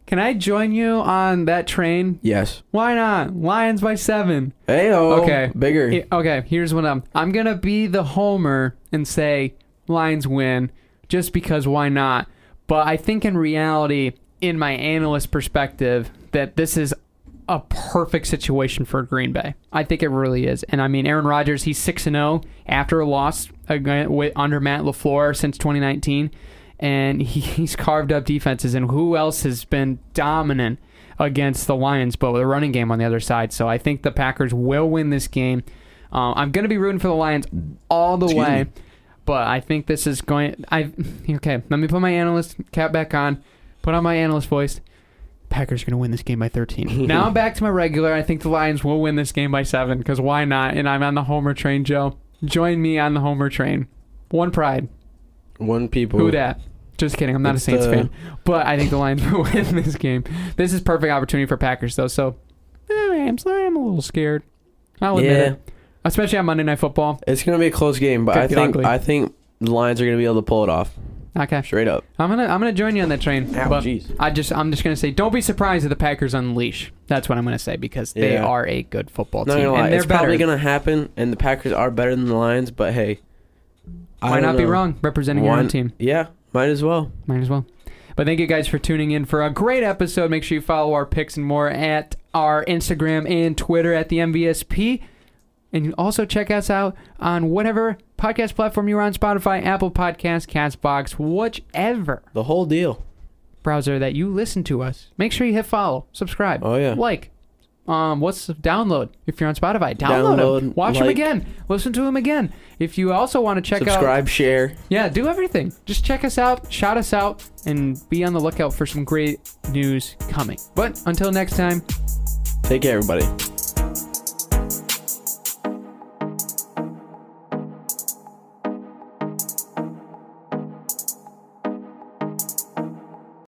[SPEAKER 3] Can I join you on that train?
[SPEAKER 2] Yes.
[SPEAKER 3] Why not? Lions by seven.
[SPEAKER 2] Hey oh.
[SPEAKER 3] Okay.
[SPEAKER 2] Bigger.
[SPEAKER 3] He- Okay, here's what I'm. I'm gonna be the homer and say Lions win, just because why not? But I think in reality, in my analyst perspective, that this is a perfect situation for Green Bay. I think it really is. And I mean, Aaron Rodgers, he's six and zero after a loss under Matt LaFleur since 2019, and he, he's carved up defenses. And who else has been dominant against the Lions, but with a running game on the other side? So I think the Packers will win this game. Um, I'm going to be rooting for the Lions all the
[SPEAKER 2] Excuse
[SPEAKER 3] way.
[SPEAKER 2] me.
[SPEAKER 3] But I think this is going. I okay. Let me put my analyst cap back on. Put on my analyst voice. Packers are going to win this game by 13. now I'm back to my regular. I think the Lions will win this game by seven because why not? And I'm on the Homer train, Joe. Join me on the Homer train. One pride.
[SPEAKER 2] One people.
[SPEAKER 3] Who dat? Just kidding. I'm not
[SPEAKER 2] It's
[SPEAKER 3] a Saints
[SPEAKER 2] the-
[SPEAKER 3] fan, but I think the Lions will win this game. This is perfect opportunity for Packers though. So eh, I'm sorry, I'm a little scared. I'll admit
[SPEAKER 2] Yeah.
[SPEAKER 3] it. Especially on Monday Night Football.
[SPEAKER 2] It's gonna be a close game, but
[SPEAKER 3] Could
[SPEAKER 2] I think
[SPEAKER 3] ugly.
[SPEAKER 2] I think the Lions are gonna be able to pull it off.
[SPEAKER 3] Okay.
[SPEAKER 2] Straight up.
[SPEAKER 3] I'm gonna I'm gonna join you on that train.
[SPEAKER 2] Ow,
[SPEAKER 3] but
[SPEAKER 2] jeez.
[SPEAKER 3] I just I'm just gonna say don't be surprised if the Packers unleash. That's what I'm gonna say because they
[SPEAKER 2] Yeah.
[SPEAKER 3] are a good football team
[SPEAKER 2] gonna lie,
[SPEAKER 3] and they're
[SPEAKER 2] it's probably gonna happen, and the Packers are better than the Lions. But hey, I
[SPEAKER 3] Why
[SPEAKER 2] don't
[SPEAKER 3] not be
[SPEAKER 2] know.
[SPEAKER 3] wrong representing your own team?
[SPEAKER 2] Yeah, might as well.
[SPEAKER 3] Might as well. But thank you guys for tuning in for a great episode. Make sure you follow our picks and more at our Instagram and Twitter at the MVSP. And you also check us out on whatever podcast platform you're on Spotify, Apple Podcasts, Castbox, whichever
[SPEAKER 2] The whole deal.
[SPEAKER 3] browser that you listen to us. Make sure you hit follow, subscribe,
[SPEAKER 2] Oh yeah.
[SPEAKER 3] like. Um, what's download? If you're on Spotify, download, them.
[SPEAKER 2] Download,
[SPEAKER 3] Watch them
[SPEAKER 2] like.
[SPEAKER 3] again. Listen to them again. If you also want to check out
[SPEAKER 2] Subscribe, share.
[SPEAKER 3] yeah, do everything. Just check us out, shout us out, and be on the lookout for some great news coming. But until next time,
[SPEAKER 2] Take care, everybody.